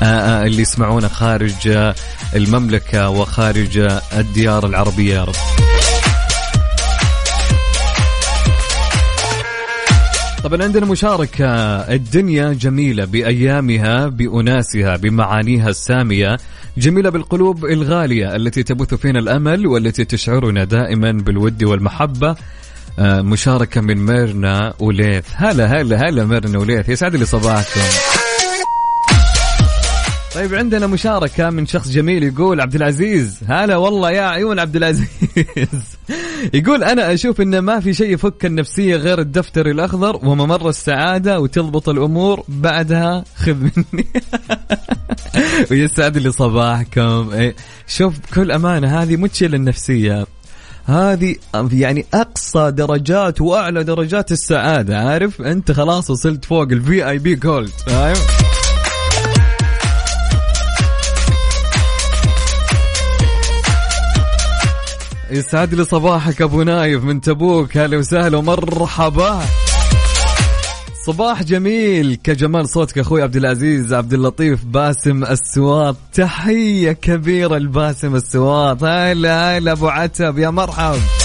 آه، آه، اللي يسمعونا خارج آه، المملكة وخارج آه، الديار العربية يا رب. طبعا عندنا مشاركة. الدنيا جميلة بأيامها بأناسها بمعانيها السامية. جميلة بالقلوب الغالية التي تبث فينا الأمل والتي تشعرنا دائما بالود والمحبة. آه، مشاركة من ميرنا وليث. هلا هلا هلا ميرنا وليث. يسعد لي صباحكم. طيب عندنا مشاركة من شخص جميل يقول عبد العزيز. هلا والله يا عيون عبد العزيز. <laughs> يقول أنا أشوف إن ما في شيء يفك النفسية غير الدفتر الأخضر وممر السعادة وتضبط الأمور بعدها. خذ مني. <laughs> ويسعد لي صباحكم. إيه، شوف بكل أمانة هذه مو تشيل النفسية. هذه يعني أقصى درجات وأعلى درجات السعادة عارف؟ أنت خلاص وصلت فوق ال VIP Gold فاهم؟ يسعد لي صباحك أبو نايف من تبوك. هلا وسهلا ومرحبا. صباح جميل. كجمال صوتك أخوي عبد العزيز عبد اللطيف باسم السواط تحية كبيرة لباسم السواط هلا هلا أبو عتب يا مرحب.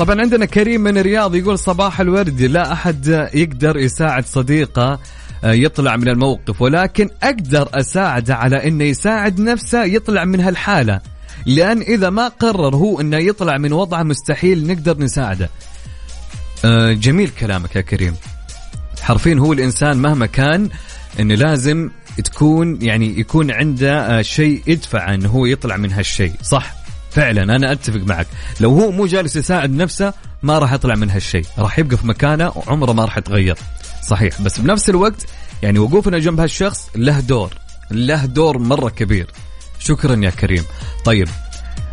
طبعا عندنا كريم من الرياض يقول صباح الورد لا أحد يقدر يساعد صديقه آه، يطلع من الموقف ولكن أقدر اساعده على إنه يساعد نفسه يطلع من هالحالة لأن إذا ما قرر هو إنه يطلع من وضعه مستحيل نقدر نساعده. آه، جميل كلامك يا كريم. حرفيا هو الإنسان مهما كان انه لازم تكون يعني يكون عنده آه، شيء يدفع انه هو يطلع من هالشيء صح؟ فعلا أنا أتفق معك. لو هو مو جالس يساعد نفسه ما راح يطلع من هالشيء. راح يبقى في مكانه وعمره ما راح يتغير. صحيح. بس بنفس الوقت يعني وقوفنا جنب هالشخص له دور. له دور مرة كبير. شكرا يا كريم. طيب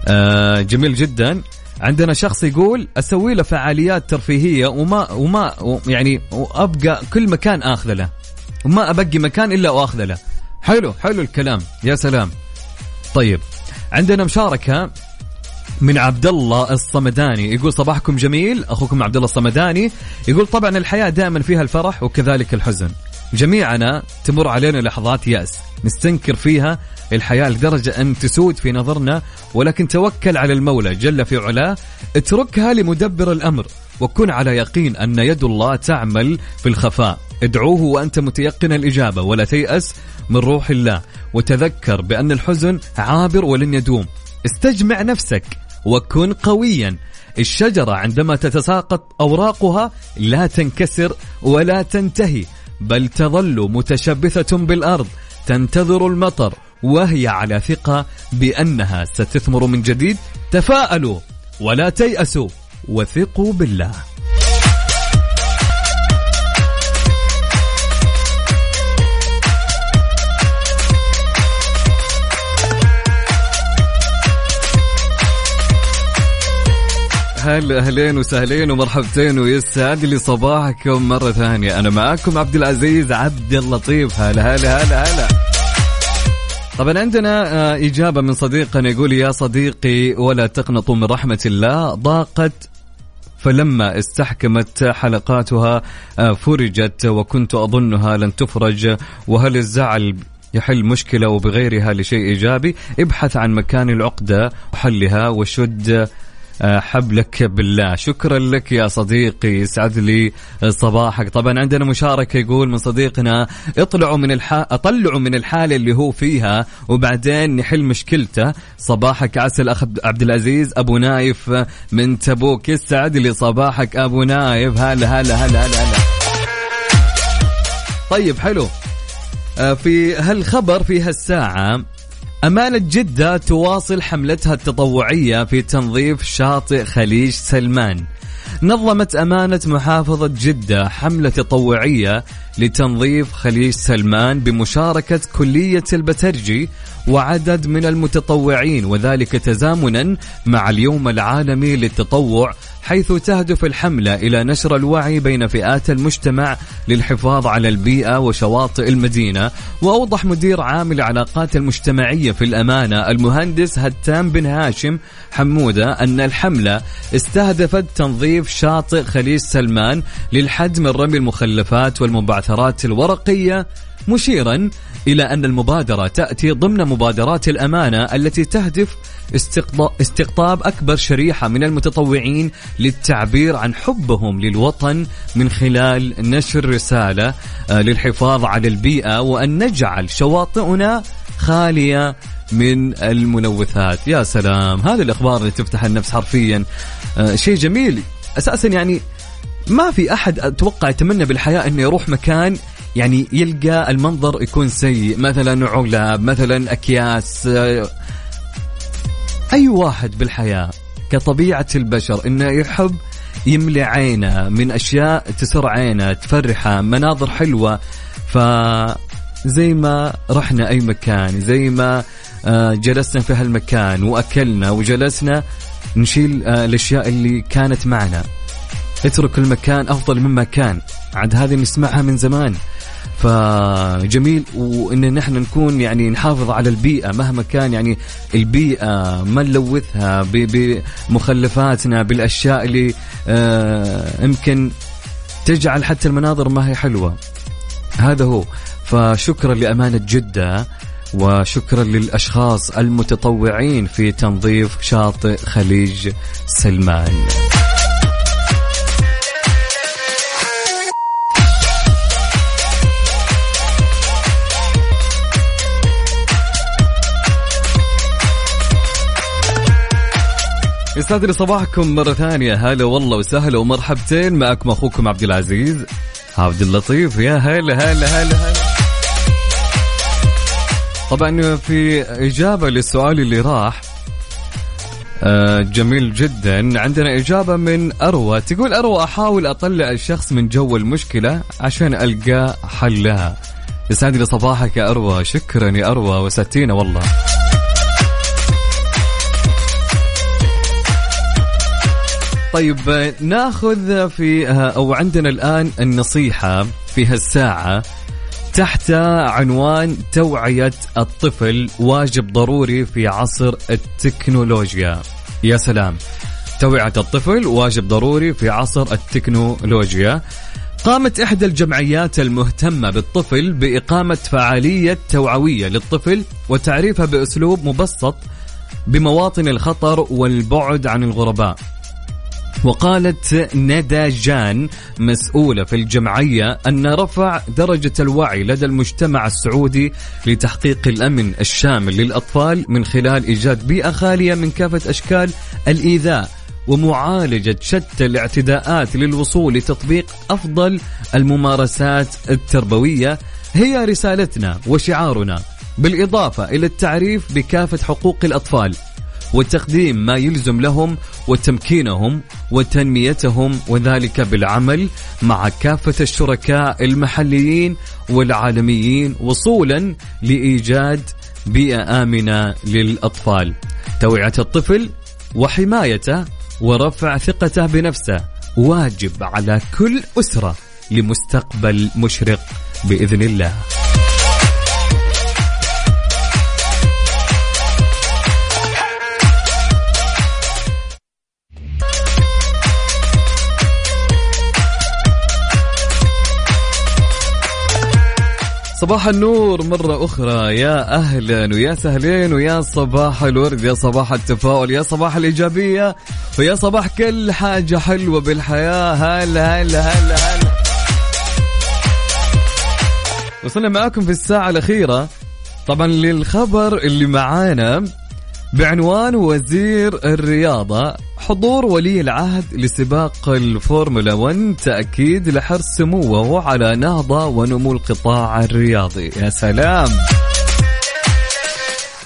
آه جميل جدا. عندنا شخص يقول أسوي له فعاليات ترفيهية وما وما يعني وابقى كل مكان اخذ له. وما أبقي مكان إلا واخذ له. حلو حلو الكلام. يا سلام. طيب عندنا مشاركة. من عبد الله الصمداني. يقول صباحكم جميل أخوكم عبد الله الصمداني. يقول طبعا الحياة دائما فيها الفرح وكذلك الحزن. جميعنا تمر علينا لحظات يأس. نستنكر فيها الحياة لدرجة أن تسود في نظرنا ولكن توكل على المولى جل في علاه. اتركها لمدبر الأمر وكن على يقين أن يد الله تعمل في الخفاء. ادعوه وأنت متيقن الإجابة ولا تيأس من روح الله. وتذكر بأن الحزن عابر ولن يدوم. استجمع نفسك. وكن قويا. الشجرة عندما تتساقط أوراقها لا تنكسر ولا تنتهي بل تظل متشبثة بالأرض تنتظر المطر وهي على ثقة بأنها ستثمر من جديد. تفاءلوا ولا تيأسوا وثقوا بالله. هلا أهلين وسهلين ومرحبتين ويسعد لي صباحكم مرة ثانية. أنا معاكم عبد العزيز عبد اللطيف. هلا هلا هلا هلا. طبعا عندنا آه، إجابة من صديقنا يقول يا صديقي ولا تقنطوا من رحمة الله. ضاقت فلما استحكمت حلقاتها آه، فرجت وكنت أظنها لن تفرج. وهل الزعل يحل مشكلة وبغيرها لشيء إيجابي؟ ابحث عن مكان العقدة وحلها وشد حبلك بالله. شكرا لك يا صديقي. يسعد لي صباحك. طبعا عندنا مشاركة يقول من صديقنا اطلعوا من الح... أطلعوا من الحالة اللي هو فيها وبعدين نحل مشكلته. صباحك عسل أخ عبد العزيز أبو نايف من تبوك. يسعد لي صباحك أبو نايف. هلا هلا هلا هلا, هلا. طيب حلو. آه، في هالخبر في هالساعة أمانة جدة تواصل حملتها التطوعية في تنظيف شاطئ خليج سلمان. نظمت أمانة محافظة جدة حملة تطوعية لتنظيف خليج سلمان بمشاركة كلية البترجي وعدد من المتطوعين وذلك تزامنا مع اليوم العالمي للتطوع حيث تهدف الحملة إلى نشر الوعي بين فئات المجتمع للحفاظ على البيئة وشواطئ المدينة. وأوضح مدير عام العلاقات المجتمعية في الأمانة المهندس هتام بن هاشم حمودة أن الحملة استهدفت تنظيف شاطئ خليج سلمان للحد من رمي المخلفات والمبعثرات الورقية مشيرا إلى أن المبادرة تأتي ضمن مبادرات الأمانة التي تهدف استقطاب أكبر شريحة من المتطوعين للتعبير عن حبهم للوطن من خلال نشر رسالة آه، للحفاظ على البيئة وأن نجعل شواطئنا خالية من الملوثات. يا سلام. هذه الأخبار اللي تفتح النفس حرفيا. آه، شيء جميل. أساسا يعني ما في أحد أتوقع يتمنى بالحياة أنه يروح مكان يعني يلقى المنظر يكون سيء مثلا علب مثلا أكياس. أي واحد بالحياة كطبيعة البشر إنه يحب يملي عينه من أشياء تسر عينه تفرحه مناظر حلوة. ف زي ما رحنا أي مكان زي ما آه، جلسنا في هالمكان وأكلنا وجلسنا نشيل آه، الأشياء اللي كانت معنا. اترك المكان أفضل مما كان. عاد هذه نسمعها من زمان. فجميل. وإن نحن نكون يعني نحافظ على البيئة مهما كان يعني البيئة ما نلوثها بمخلفاتنا بالأشياء اللي آه يمكن تجعل حتى المناظر ما هي حلوة. هذا هو. فشكرا لأمانة جدة وشكرا للأشخاص المتطوعين في تنظيف شاطئ خليج سلمان. يسعد لي صباحكم مرة ثانية. هلا والله وسهلا ومرحبتين. معكم أخوكم عبد العزيز. عبد اللطيف. يا هلا هلا هلا هلا. طبعا في إجابة للسؤال اللي راح آه جميل جدا. عندنا إجابة من أروى. تقول أروى أحاول أطلع الشخص من جو المشكلة عشان ألقى حل لها يسعد لي صباحك يا أروى. شكرا يا أروى. وستينا والله. طيب ناخذ في أو عندنا الآن النصيحة في هالساعة تحت عنوان توعية الطفل واجب ضروري في عصر التكنولوجيا. يا سلام. توعية الطفل واجب ضروري في عصر التكنولوجيا. قامت إحدى الجمعيات المهتمة بالطفل بإقامة فعالية توعوية للطفل وتعريفها بأسلوب مبسط بمواطن الخطر والبعد عن الغرباء. وقالت ندى جان مسؤولة في الجمعية أن رفع درجة الوعي لدى المجتمع السعودي لتحقيق الأمن الشامل للأطفال من خلال إيجاد بيئة خالية من كافة أشكال الإيذاء ومعالجة شتى الاعتداءات للوصول لتطبيق أفضل الممارسات التربوية. هي رسالتنا وشعارنا بالإضافة إلى التعريف بكافة حقوق الأطفال. وتقديم ما يلزم لهم وتمكينهم وتنميتهم وذلك بالعمل مع كافة الشركاء المحليين والعالميين وصولا لإيجاد بيئة آمنة للأطفال. توعية الطفل وحمايته ورفع ثقته بنفسه واجب على كل أسرة لمستقبل مشرق بإذن الله. صباح النور مرة أخرى. يا أهلا ويا سهلين ويا صباح الورد يا صباح التفاؤل يا صباح الإيجابية ويا صباح كل حاجة حلوة بالحياة. هلا هلا هلا هلا. وصلنا معاكم في الساعة الأخيرة. طبعا للخبر اللي معانا بعنوان وزير الرياضة حضور ولي العهد لسباق الفورمولا 1 تأكيد لحرص سموه على نهضة ونمو القطاع الرياضي. يا سلام.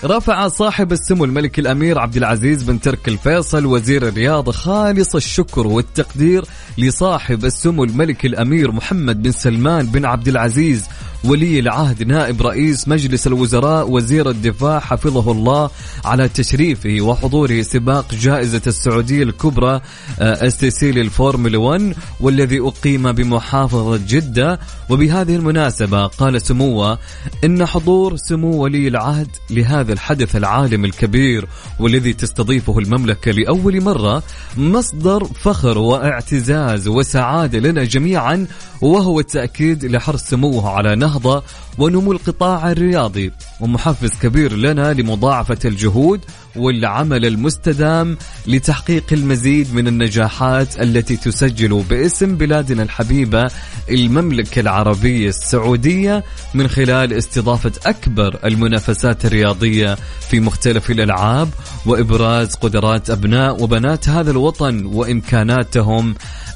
رفع صاحب السمو الملك الأمير عبد العزيز بن تركي الفيصل وزير الرياضه خالص الشكر والتقدير لصاحب السمو الملك الأمير محمد بن سلمان بن عبد العزيز ولي العهد نائب رئيس مجلس الوزراء وزير الدفاع حفظه الله على تشريفه وحضوره سباق جائزة السعودية الكبرى STC للفورمولا 1 والذي أقيم بمحافظة جدة. وبهذه المناسبة قال سموه إن حضور سمو ولي العهد لهذا الحدث العالمي الكبير والذي تستضيفه المملكة لأول مرة مصدر فخر واعتزاز وسعادة لنا جميعا وهو التأكيد لحرص سموه على نهضة ونمو القطاع الرياضي ومحفز كبير لنا لمضاعفة الجهود والعمل المستدام لتحقيق المزيد من النجاحات التي تسجل باسم بلادنا الحبيبة المملكة العربية السعودية من خلال استضافة أكبر المنافسات الرياضية في مختلف الألعاب وإبراز قدرات أبناء وبنات هذا الوطن وإمكاناتهم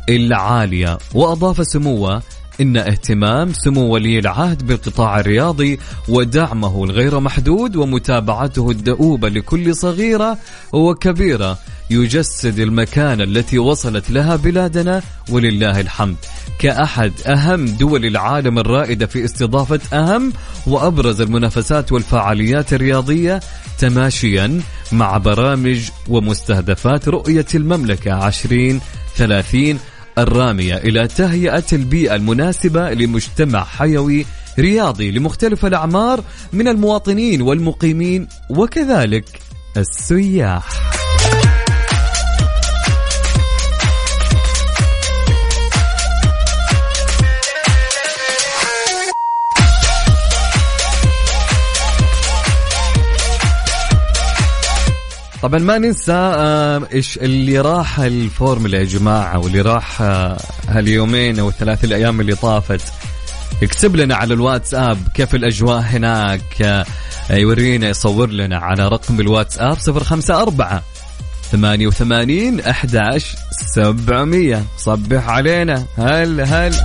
العالية. وأضاف سموة إن اهتمام سمو ولي العهد بالقطاع الرياضي ودعمه الغير محدود ومتابعته الدؤوبة لكل صغيرة وكبيرة يجسد المكانة التي وصلت لها بلادنا ولله الحمد. كأحد أهم دول العالم الرائدة في استضافة أهم وأبرز المنافسات والفعاليات الرياضية تماشيا مع برامج ومستهدفات رؤية المملكة 2030 الرامية إلى تهيئة البيئة المناسبة لمجتمع حيوي رياضي لمختلف الأعمار من المواطنين والمقيمين وكذلك السياح. طبعا ما ننسى إيش اللي راح الفورمولا يا جماعة واللي راح آه، هاليومين أو الثلاث الأيام اللي طافت. اكتب لنا على الواتساب كيف الأجواء هناك آه، يورينا يصور لنا على رقم الواتساب 054 88 11 700 صبح علينا هل هل.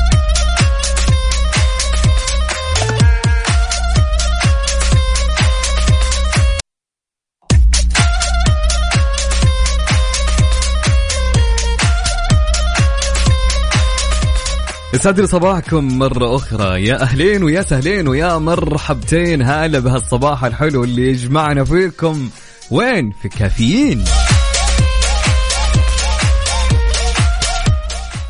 يسعد صباحكم مرة أخرى. يا أهلين ويا سهلين ويا مرحبتين. هلا بهالصباح الحلو اللي يجمعنا فيكم. وين؟ في كافيين.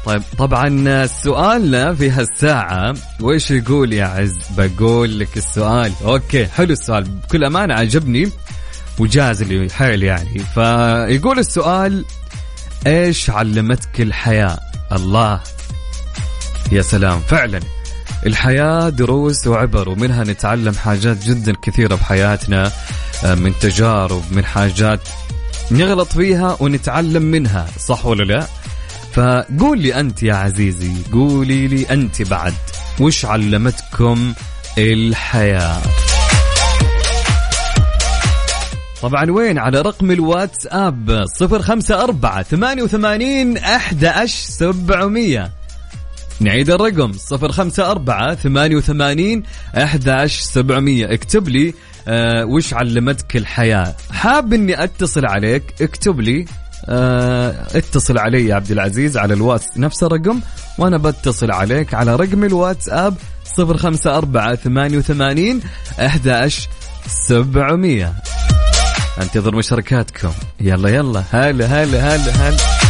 طيب طبعا سؤالنا في هالساعة وش يقول يا عز؟ بقول لك السؤال. أوكي حلو السؤال. بكل أمانة عجبني وجاز لي حيل يعني. فيقول السؤال إيش علمتك الحياة؟ الله. يا سلام. فعلا. الحياة دروس وعبر ومنها نتعلم حاجات جدا كثيرة بحياتنا آه، من تجارب من حاجات نغلط فيها ونتعلم منها. صح ولا لا؟ فقول لي أنت يا عزيزي قولي لي أنت بعد وش علمتكم الحياة؟ طبعا وين؟ على رقم الواتساب صفر خمسة أربعة ثمانية وثمانين أحد سبعمية. نعيد الرقم صفر خمسة أربعة ثمانية وثمانين أحد سبعمية. اكتب لي آه وش علمتك الحياة؟ حاب إني أتصل عليك اكتب لي آه اتصل علي يا عبد العزيز على الواتس نفس الرقم وأنا بتصل عليك على رقم الواتساب صفر خمسة أربعة ثمانية وثمانين أحد سبعمية. أنتظر مشاركاتكم. يلا يلا هلا هلا هلا هلا.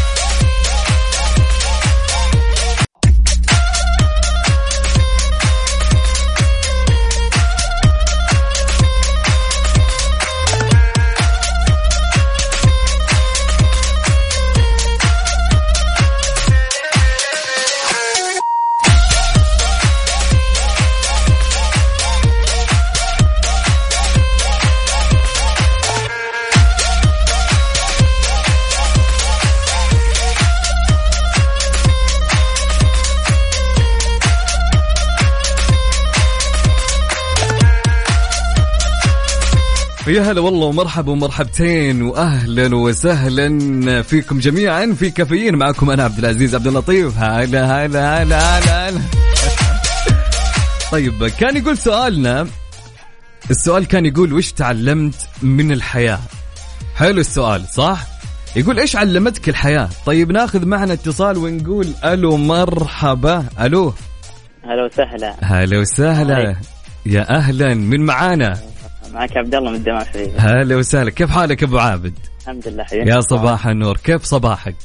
يا هلا والله ومرحبا ومرحبتين واهلا وسهلا فيكم جميعا في كافيين معكم أنا عبد العزيز عبد اللطيف. هلا هلا هلا هلا, هلا. طيب كان يقول سؤالنا. السؤال كان يقول وش تعلمت من الحياة؟ حلو السؤال صح؟ يقول إيش علمتك الحياة؟ طيب ناخذ معنا اتصال ونقول ألو مرحبا. ألو. هلا وسهلا. هلا وسهلا. يا أهلا من معانا؟ معك عبد الله من الدمام حبيبي. هلا وسهلا. كيف حالك أبو عابد؟ الحمد لله حبيبي. يا صباح النور. كيف صباحك؟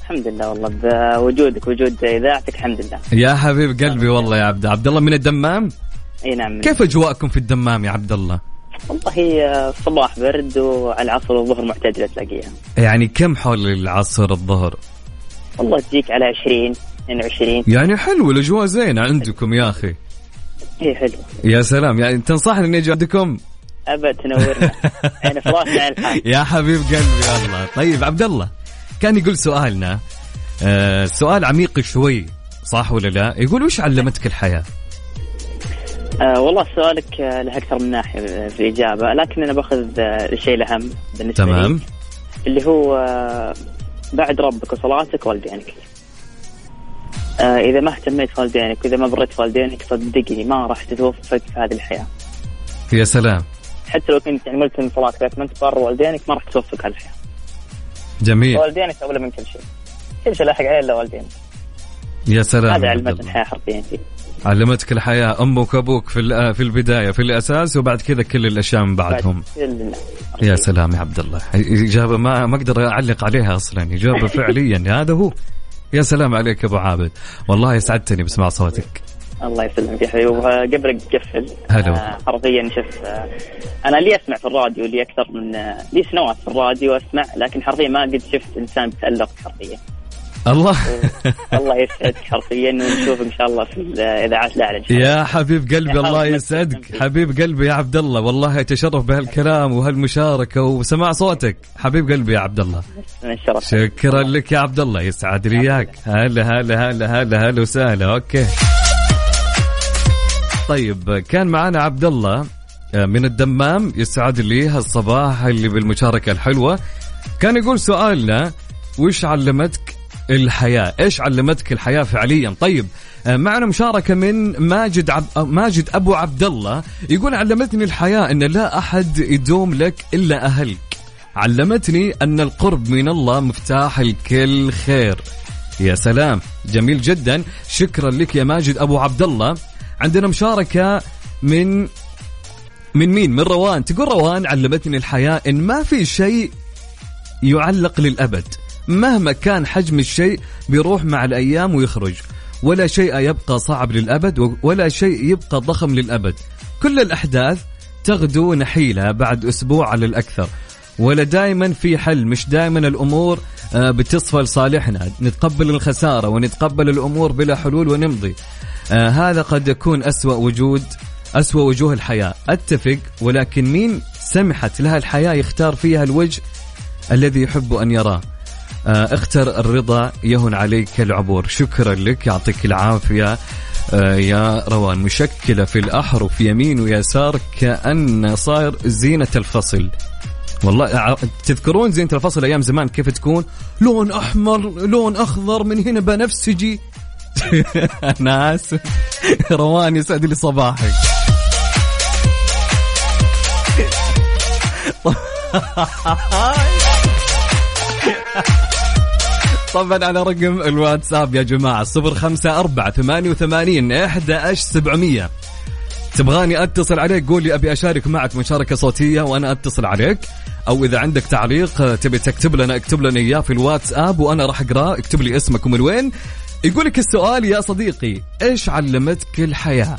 الحمد لله والله بوجودك وجود إذاعتك الحمد لله. يا حبيب قلبي والله يا عبد. عبد الله من الدمام؟ إي نعم. كيف أجواءكم في الدمام يا عبد الله؟ والله آه، الصباح برد وعلى العصر والظهر معتدله تلاقيها. يعني كم حول العصر الظهر؟ والله تجيك على 20 22 يعني حلو الأجواء زينة عندكم يا أخي. هي حلوة يا سلام. يعني تنصحني إني أجي عندكم؟ أبد تنورنا. <laughs> يعني في راسنا على الحال يا حبيب قلبي الله طيب عبد الله كان يقول سؤالنا آه سؤال عميق شوي صح ولا لا؟ يقول وش علمتك الحياة؟ آه والله سؤالك آه، له أكثر من ناحية في الاجابه لكن أنا بأخذ آه، الشيء الأهم بالنسبة تمام. لي اللي هو آه، بعد ربك وصلاتك والدينك آه إذا ما اهتميت والدينك وإذا ما بريت والدينك صدقني ما راح تتوفق في هذه الحياة. يا سلام. حتى لو كنت يعني ملتزم صلاتك لكن ما أنت بر والدينك ما راح تتوفق هذه الحياة جميل. والدينك اولى من كل شيء. كل شيء لاحق عليه إلا والدينك. يا سلام. هذا علمتني الله. الحياة حرفيا. علمتك الحياة. أمك وابوك في في البداية في الأساس وبعد كذا كل الأشياء من بعدهم. يا سلام يا عبد الله. إجابة ما ما أقدر أعلق عليها أصلا. إجابة <laughs> فعليا. هذا هو. يا سلام عليك أبو عابد. والله سعدتني بسمع صوتك. الله يسلمك يا حبيبي. وقبل قفل هلا آه، حرفيا شوف آه، أنا لي أسمع في الراديو لي أكثر من آه، لي سنوات في الراديو أسمع لكن حرفيا ما قد شفت إنسان بتالق حرفيا. الله. <laughs> الله يسعدك حرفيا ونشوف إن شاء الله في الاذاعات الاعلى يا حبيب قلبي الله. يسعدك. حبيب قلبي يا عبد الله والله أتشرف بهالكلام وهالمشاركة وسماع صوتك. حبيب قلبي يا عبد الله. شكرا لك يا عبد الله يسعد لي إياك. هلا هلا هلا هلا هلا وسهلا. أوكي. طيب كان معنا عبد الله آه، من الدمام يسعد لي هالصباح اللي بالمشاركة الحلوة. كان يقول سؤالنا وش علمتك الحياة؟ إيش علمتك الحياة فعليا؟ طيب آه، معنا مشاركة من ماجد عب... آه، ماجد أبو عبد الله يقول علمتني الحياة إن لا أحد يدوم لك إلا أهلك. علمتني أن القرب من الله مفتاح الكل خير. يا سلام جميل جدا. شكرا لك يا ماجد أبو عبد الله عندنا مشاركة من من مين؟ من روان. تقول روان علمتني الحياة إن ما في شيء يعلق للأبد. مهما كان حجم الشيء بيروح مع الأيام ويخرج. ولا شيء يبقى صعب للأبد ولا شيء يبقى ضخم للأبد. كل الأحداث تغدو نحيلة بعد أسبوع على الأكثر. ولا دائما في حل مش دائما الأمور آه، بتصفى لصالحنا نتقبل الخسارة ونتقبل الأمور بلا حلول ونمضي. آه، هذا قد يكون أسوأ وجود أسوأ وجوه الحياة. أتفق ولكن مين سمحت لها الحياة يختار فيها الوجه الذي يحب أن يراه؟ آه، اختر الرضا يهن عليك العبور. شكرا لك يعطيك العافية. آه، يا روان مشكلة في الأحرف يمين ويسار كأن صاير زينة الفصل. والله تذكرون زينة الفصل أيام زمان كيف تكون؟ لون أحمر لون أخضر من هنا بنفسجي. <laughs> أنا اسف روان يسعد لي صباحك. <laughs> طبعا على رقم الواتساب يا جماعة صفر خمسة أربعة ثمانية وثمانين إحدى سبعمية. تبغاني أتصل عليك قول لي أبي أشارك معك مشاركة صوتية وأنا أتصل عليك. أو إذا عندك تعليق تبي تكتب لنا اكتب لنا إياه في الواتساب وأنا راح اقراه اكتب لي اسمك ومن وين. يقول لك السؤال يا صديقي إيش علمتك الحياة؟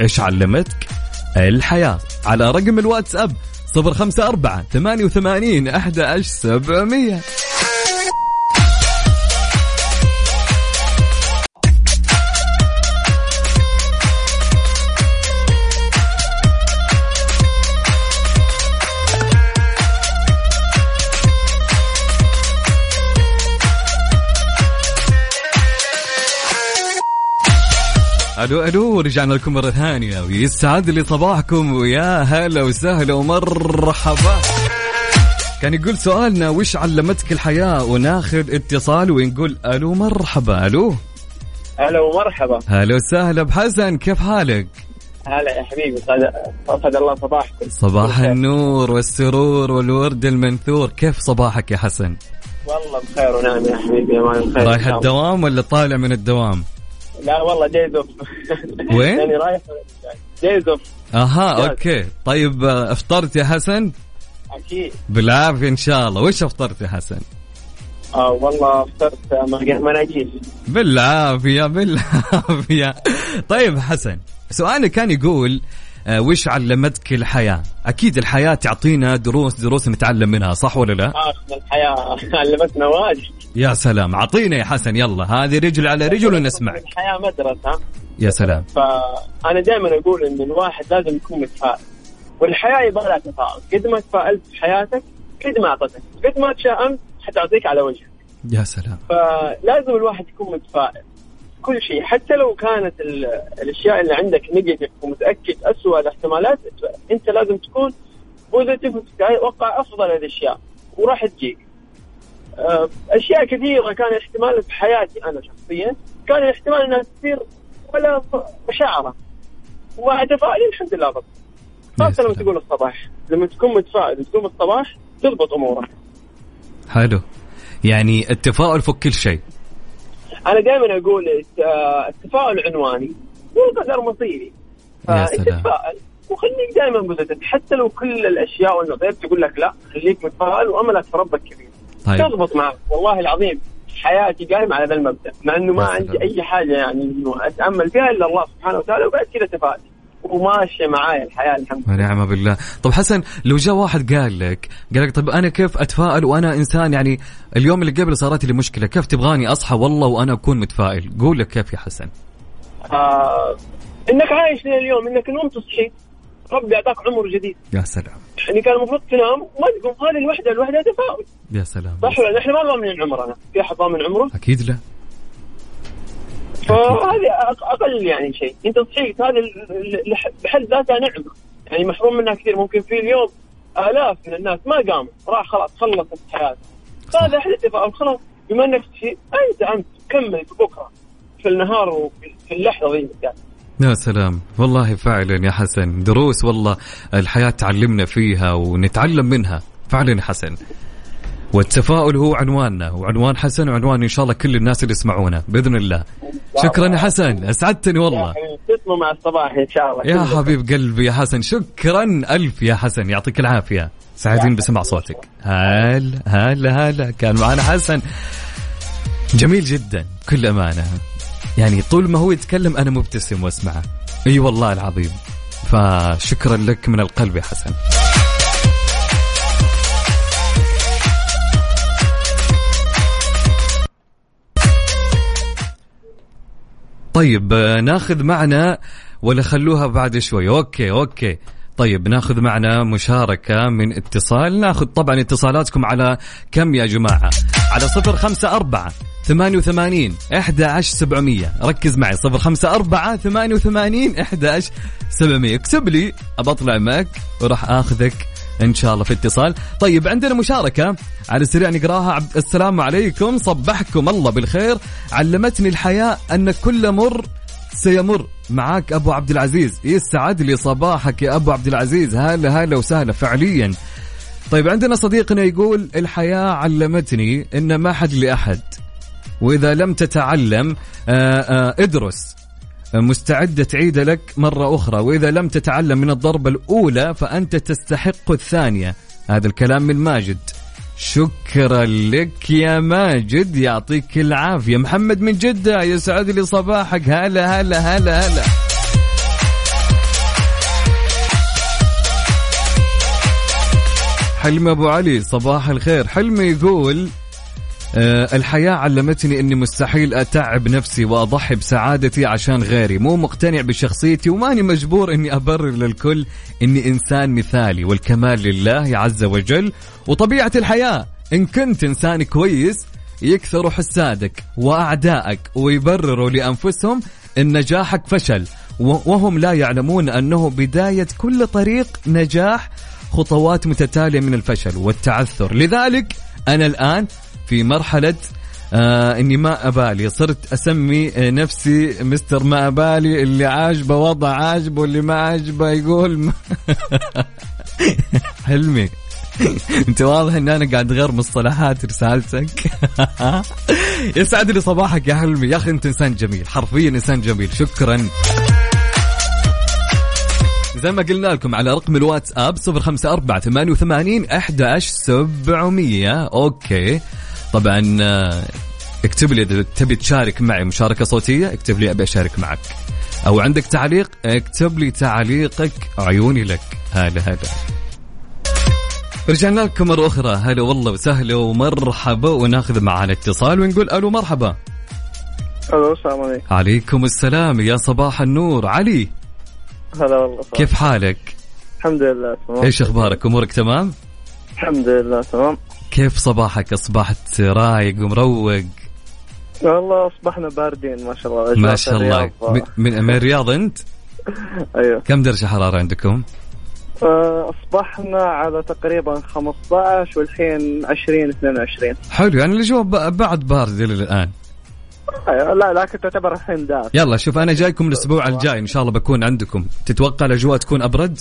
إيش علمتك الحياة؟ على رقم الواتساب 054 88 11700 ألو ألو رجعنا لكم مرة ثانية. ويسعد لي صباحكم. ويا هلا وسهلا ومرحبا. كان يقول سؤالنا وش علمتك الحياة؟ وناخذ اتصال ونقول ألو مرحبا. ألو. هلا ومرحبا هلا وسهلا بحسن. كيف حالك؟ هلا يا حبيبي سعد اسعد الله صباحكم. صباح النور والسرور والورد المنثور. كيف صباحك يا حسن؟ والله بخير ونعم يا حبيبي أمان الخير رايح الدوام ولا طالع من الدوام؟ لا والله day's off وين؟ يعني رايح day's off أها جاهز. okay طيب آه، أفطرت يا حسن؟ أكيد بالعافية إن شاء الله وش أفطرت يا حسن؟ آه والله فطرت مرق- مناجيل بالعافية بالعافية طيب حسن سؤالي كان يقول آه، وش علمتك الحياة؟ أكيد الحياة تعطينا دروس دروس نتعلم منها صح ولا لا؟ آه الحياة علمتنا واجد. يا سلام أعطينا يا حسن يلا هذه رجل على رجل ونسمعك الحياة مدرسة. يا سلام. فأنا دائما أقول إن الواحد لازم يكون متفائل. والحياة يبغى لها تفاؤل. قد ما تفائلت في حياتك قد ما اعطتك قد ما تشائمت حتعطيك على وجهك. يا سلام. فلازم الواحد يكون متفائل. كل شيء. حتى لو كانت ال- الأشياء اللي عندك نيجاتيف ومتأكد اسوء الاحتمالات أنت لازم تكون بوزيتيف وتتوقع أفضل الأشياء وراح تجيك. آه، أشياء كثيرة كان احتمال في حياتي أنا شخصيا كان الاحتمال إنها تصير ولا مشاعرة. ومع تفاؤلي الحمد لله ضبط خاصة لما تقول الصباح. لما تكون متفائل وتقوم الصباح تضبط أمورك. حلو. يعني التفاؤل فوق كل شيء. أنا دائما أقول الت- التفاؤل عنواني والقدر مصيري. يا فأنت سلام. تفائل وخليك دائما positive حتى لو كل الأشياء والنظريات تقول لك لا خليك متفائل وأملك في ربك كبير. طيب. تضبط معك. والله العظيم حياتي قايمه على ذا المبدأ مع إنه ما. عندي أي حاجة يعني إنه أتأمل فيها إلا الله سبحانه وتعالى وبعد كذا تفائل وماشية معايا الحياة الحمد لله. ونعم بالله. طب حسن لو جاء واحد قال لك قال لك طب أنا كيف أتفائل وأنا إنسان يعني اليوم اللي قبل صارت لي مشكلة كيف تبغاني أصحى والله وأنا أكون متفائل؟ قول لك كيف يا حسن. آه إنك عايش لليوم إنك نمت وصحيت ربي اعطاك عمر جديد. يا سلام. يعني كان المفروض تنام وما تقوم هذه الوحدة الوحدة تفاؤل يا سلام. صح ولا لا؟ إحنا ما ضامنين عمرنا. في أحد ضامن عمره؟ أكيد لا. فهذه أقل يعني شيء. انت صحيت لح- بحد ذاتها نعمة. يعني محروم منها كثير. ممكن في اليوم آلاف من الناس ما قاموا. راح خلاص خلصت حياته فهذا أحد التفاؤل خلاص بما أنك أنت أنت كمل بكرة. في النهار وفي في اللحظة ذي بالذات يا سلام. والله فعلا يا حسن. دروس والله. الحياة تعلمنا فيها ونتعلم منها. فعلا يا حسن. والتفاؤل هو عنواننا وعنوان حسن وعنوان إن شاء الله كل الناس اللي يسمعونا بإذن الله. شكرا يا حسن أسعدتني والله. تسموا مع الصباح إن شاء الله. يا. حبيب قلبي يا حسن شكرا ألف يا حسن يعطيك العافية. سعيدين بسمع صوتك. هلا هلا هلا. كان معنا حسن. جميل جدا بكل أمانة. يعني طول ما هو يتكلم أنا مبتسم وأسمعه. أي والله العظيم. فشكرا لك من القلب يا حسن. طيب ناخذ معنا ولا خلوها بعد شوي. okay okay. طيب ناخذ معنا مشاركة من اتصال. ناخذ طبعا اتصالاتكم على كم يا جماعة؟ على صفر خمسة أربعة ثمانية وثمانين إحدى عشر سبعمية. ركز معي صفر خمسة أربعة ثمانية وثمانين إحدى عشر سبعمية. اكتب لي أبي أطلع معك وراح آخذك إن شاء الله في اتصال. طيب عندنا مشاركة. على السريع نقراها. السلام عليكم. صبحكم الله بالخير. علمتني الحياة أن كل مر سيمر. معاك أبو عبد العزيز. يسعد لي صباحك يا أبو عبد العزيز. هلا هلا وسهلا فعليا. طيب عندنا صديقنا يقول الحياة علمتني إن ما حد لأحد وإذا لم تتعلم آه، آه، ادرس. مستعدة تعيد لك مرة أخرى. وإذا لم تتعلم من الضربة الأولى فأنت تستحق الثانية. هذا الكلام من ماجد. شكرا لك يا ماجد. يعطيك العافية. محمد من جدة يسعد لي صباحك. هلا هلا هلا هلا. حلمي أبو علي صباح الخير. حلمي يقول الحياة علمتني إني مستحيل أتعب نفسي وأضحي بسعادتي عشان غيري، مو مقتنع بشخصيتي وماني مجبور إني أبرر للكل إني إنسان مثالي والكمال لله عز وجل، وطبيعة الحياة. إن كنت إنسان كويس يكثروا حسادك واعدائك ويبرروا لأنفسهم إن نجاحك فشل. وهم لا يعلمون أنه بداية كل طريق نجاح خطوات متتالية من الفشل والتعثر، لذلك أنا الآن في مرحلة آه إني ما أبالي. صرت أسمي آه، نفسي مستر ما أبالي اللي عاجبه وضع عاجبه اللي ما عاجبه يقول ما. <laughs> حلمي. أنت واضح إن أنا قاعد غير مصطلحات رسالتك. <laughs> يسعد لي صباحك يا حلمي. يا أخي أنت إنسان جميل. حرفيا إنسان جميل. شكرا. زي ما قلنا لكم على رقم الواتساب 054 88 11700 أوكي. طبعا آه، اكتب لي إذا تبي تشارك معي مشاركة صوتية اكتب لي أبي أشارك معك. أو عندك تعليق اكتب لي تعليقك عيوني لك. هلا هلا. رجعنا لكم مرة أخرى. هلا والله وسهلا ومرحبا. وناخذ معنا اتصال ونقول ألو مرحبا. ألو السلام عليكم. عليكم السلام. يا صباح النور. علي. هلا والله صباح. كيف حالك؟ الحمد لله تمام. إيش أخبارك؟ أمورك تمام؟ الحمد لله تمام. كيف صباحك؟ أصبحت رايق ومروق. والله أصبحنا باردين ما شاء الله. ما شاء الله. من, من, الرياض أنت؟ <laughs> أيوه. كم درجة حرارة عندكم؟ آه، أصبحنا على تقريبا 15 والحين 20 22 حلو يعني الأجواء بعد بارد إلى الآن. أيوة، لا لكن تعتبر الحين دافئ يلا شوف أنا جايكم الأسبوع الجاي إن شاء الله بكون عندكم. تتوقع الأجواء تكون أبرد؟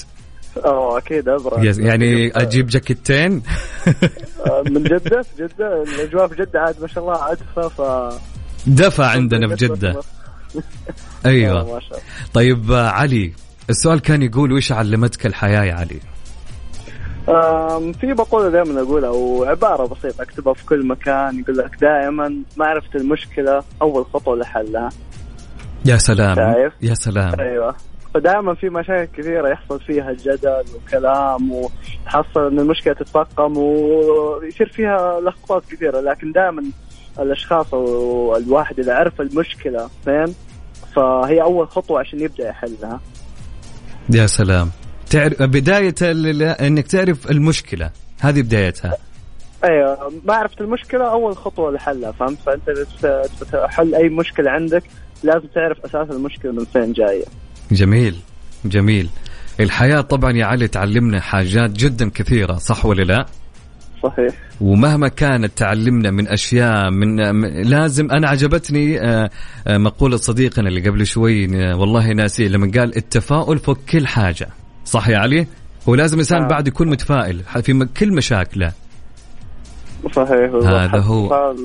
آه أكيد أبرد. يعني أجيب جاكيتين؟ <laughs> من جدة في جدة الأجواء في جدة عاد ما شاء الله ادفى ف دفى عندنا في جدة. <laughs> أيوه. طيب آه، علي السؤال كان يقول وش علمتك الحياة يا علي؟ في مقولة دائما أقولها وعبارة بسيطة أكتبها في كل مكان يقول لك دائما معرفة المشكلة أول خطوة لحلها. يا سلام. شايف؟ يا سلام. أيوة. فدائما في مشاكل كثيرة يحصل فيها جدل وكلام وتحصل أن المشكلة تتفاقم ويصير فيها لخبطات كثيرة. لكن دائما الأشخاص أو الواحد إذا عرف المشكلة فين؟ فهي أول خطوة عشان يبدأ يحلها. يا سلام. تعرف بداية ال- إنك تعرف المشكلة هذه بدايتها. أيوه معرفة المشكلة أول خطوة لحلها فهمت؟ تبت- تحل أي مشكلة عندك لازم تعرف أساس المشكلة من فين جاية. جميل جميل الحياة طبعا يا علي تعلمنا حاجات جدا كثيرة صح ولا لا صحيح. ومهما كانت تعلمنا من أشياء من لازم أنا عجبتني آه، آه، مقولة صديقنا اللي قبل شوي آه، والله ناسي لما قال التفاؤل فوق كل حاجة صح يا علي هو لازم الإنسان آه. بعد يكون متفائل في كل مشاكله صحيح هذا هو.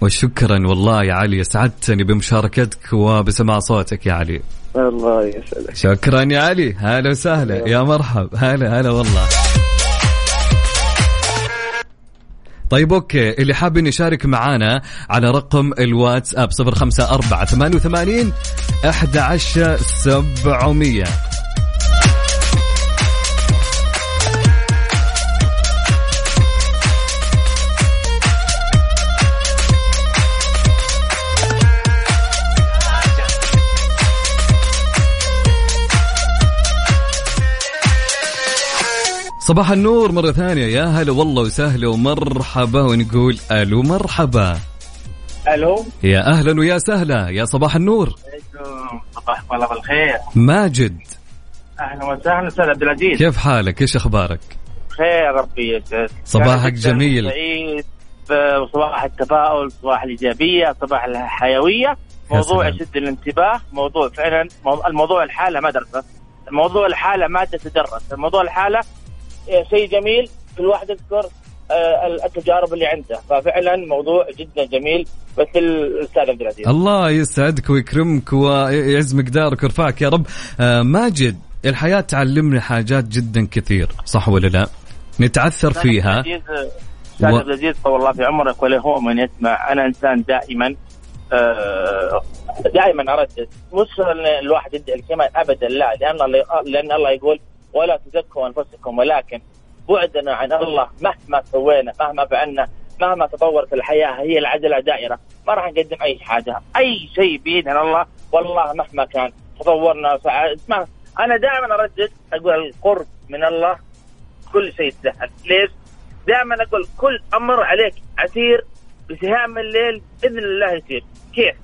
وشكرا والله يا علي اسعدتني بمشاركتك وبسماع صوتك يا علي. الله يسعدك. شكرا يا علي هلا وسهلا يا مرحب هلا هلا والله. طيب أوكي اللي حاب يشارك معانا على رقم الواتساب 054 88 11700 صباح النور مرة ثانية. يا هلا والله وسهلا ومرحبا ونقول ألو مرحبا. ألو. يا أهلا ويا سهلا. يا صباح النور. صباحكم الله بالخير. ماجد. أهلا وسهلا أستاذ عبد العزيز. كيف حالك؟ إيش أخبارك؟ خير ربي. يسعدك صباحك جميل. سعيد. صباح التفاؤل صباح الإيجابية صباح الحيوية. موضوع. يشد الانتباه. موضوع فعلا موضوع الموضوع الحالة مدرسه الموضوع الحالة ما تتدرس. الموضوع الحالة شيء جميل كل واحد يذكر آه، التجارب اللي عنده. ففعلا موضوع جدا جميل. بس الأستاذ عبد العزيز. الله يسعدك ويكرمك ويعز مقدارك ويرفعك يا رب. آه ماجد الحياة تعلمنا حاجات جدا كثير صح ولا لا؟ نتعثر فيها. أستاذ و- عبد العزيز طول الله في عمرك وله من يسمع. أنا إنسان دائما آه، دائما أردد. مش الواحد يدعي الكمال ابدا لا. لأن الله لأن الله يقول ولا تزكوا أنفسكم ولكن بعدنا عن الله مهما سوينا مهما فعلنا مهما تطورت الحياة هي العجله دائرة. ما راح نقدم أي حاجة أي شيء بإذن الله. والله مهما كان تطورنا اسمع أنا دائما أردد أقول القرب من الله كل شيء سهل ليش؟ دائما أقول كل أمر عليك عسير بسهام الليل بإذن الله يصير. كيف؟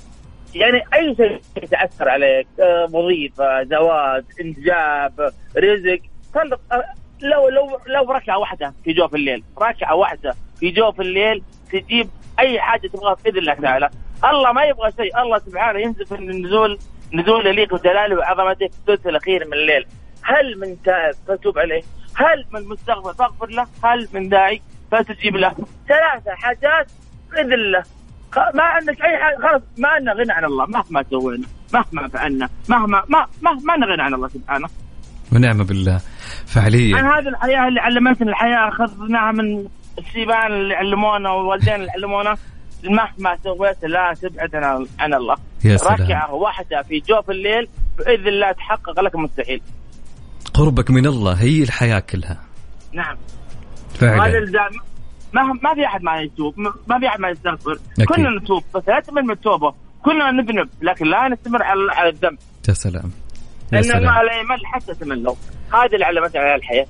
يعني أي شيء يتأثر عليك آه، وظيفة زواج إنجاب رزق. طلق آه، لو لو لو ركعه واحدة في جوف الليل ركعه واحدة في جوف الليل تجيب أي حاجة تبغاها بإذن الله تعالى. الله ما يبغى شيء الله سبحانه ينزل في النزول نزول يليق بجلاله وعظمته في الثلث الأخير من الليل. هل من تائب فتوب عليه؟ هل من مستغفر؟ فاغفر له. هل من داعي؟ فتجيب له. ثلاثة حاجات بإذن الله. ما عندك أي حاجة خلاص ما لنا غنى عن الله مهما سوينا مهما فعلنا مهما ما ما ما لنا غنى عن الله سبحانه. ونعم بالله. عن فعليا هذه الحياة اللي علمتنا الحياة أخذناها من الشيبان اللي علمونا والوالدين اللي علمونا. مهما سويت لا تبعد عن عن الله. يا سلام. ركعة واحدة في جوف الليل بإذن الله تحقق لك مستحيل. قربك من الله هي الحياة كلها. نعم. فعلا. ما ما في أحد ما يتوب ما- ما في أحد ما يستغفر. كلنا نتوب بس لا تمل من التوبة. كلنا نذنب لكن لا نستمر على على الذنب. يا سلام. يا لأن سلام. الله لا يمل حتى تملوا. هذه اللي علمتنا على الحياة.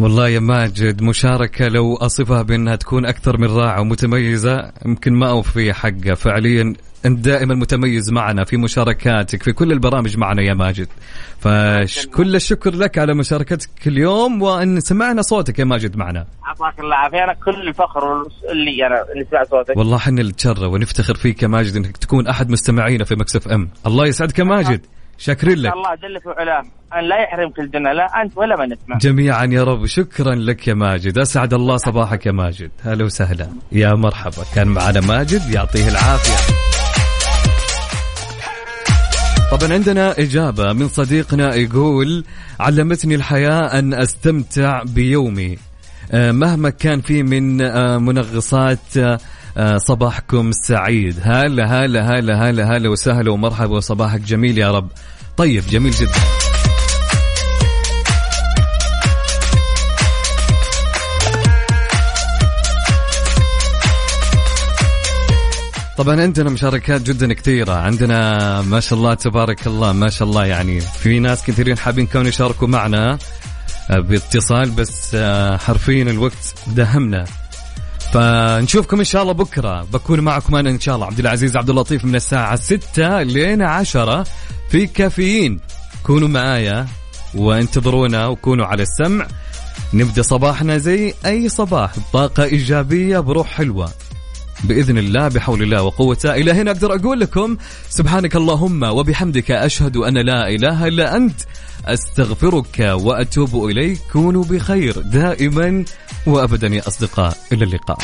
والله يا ماجد مشاركة لو أصفها بأنها تكون أكثر من رائعة ومتميزة يمكن ما أوفي حقها. فعليا أنت دائما متميز معنا في مشاركاتك في كل البرامج معنا يا ماجد. فكل الشكر لك على مشاركتك اليوم وأن سمعنا صوتك يا ماجد معنا. اعطاك الله العافية. أنا كل الفخر اللي أنا اللي سمع صوتك. والله إحنا اللي نتشرف ونفتخر فيك يا ماجد أنك تكون أحد مستمعينا في مكسف أم. الله يسعدك يا ماجد. شاكرين لك. الله جل في علاه. أن لا يحرمك الجنة لا أنت ولا من يسمع. جميعا يا رب. شكرا لك يا ماجد. أسعد الله صباحك يا ماجد. هلا وسهلا. يا مرحبا. كان معنا ماجد يعطيه العافية. طبعا عندنا إجابة من صديقنا يقول علمتني الحياة أن أستمتع بيومي. آه، مهما كان في من آه، منغصات آه، صباحكم سعيد. هلا هلا هلا هلا هلا وسهلا ومرحبا وصباحك جميل يا رب. طيب جميل جدا. طبعا عندنا مشاركات جدا كثيرة. عندنا ما شاء الله تبارك الله ما شاء الله يعني في ناس كثيرين حابين كانوا يشاركوا معنا آه، باتصال بس آه، حرفيا الوقت دهمنا. فنشوفكم إن شاء الله بكرة. بكون معكم أنا إن شاء الله عبد العزيز عبد اللطيف من الساعة 6 لين 10 في كافيين. كونوا معايا وانتظرونا وكونوا على السمع. نبدأ صباحنا زي أي صباح بطاقة إيجابية بروح حلوة. بإذن الله بحول الله وقوته. إلى هنا أقدر أقول لكم سبحانك اللهم وبحمدك أشهد أن لا إله إلا أنت أستغفرك وأتوب إليك. كونوا بخير دائما وابدا يا أصدقاء. إلى اللقاء.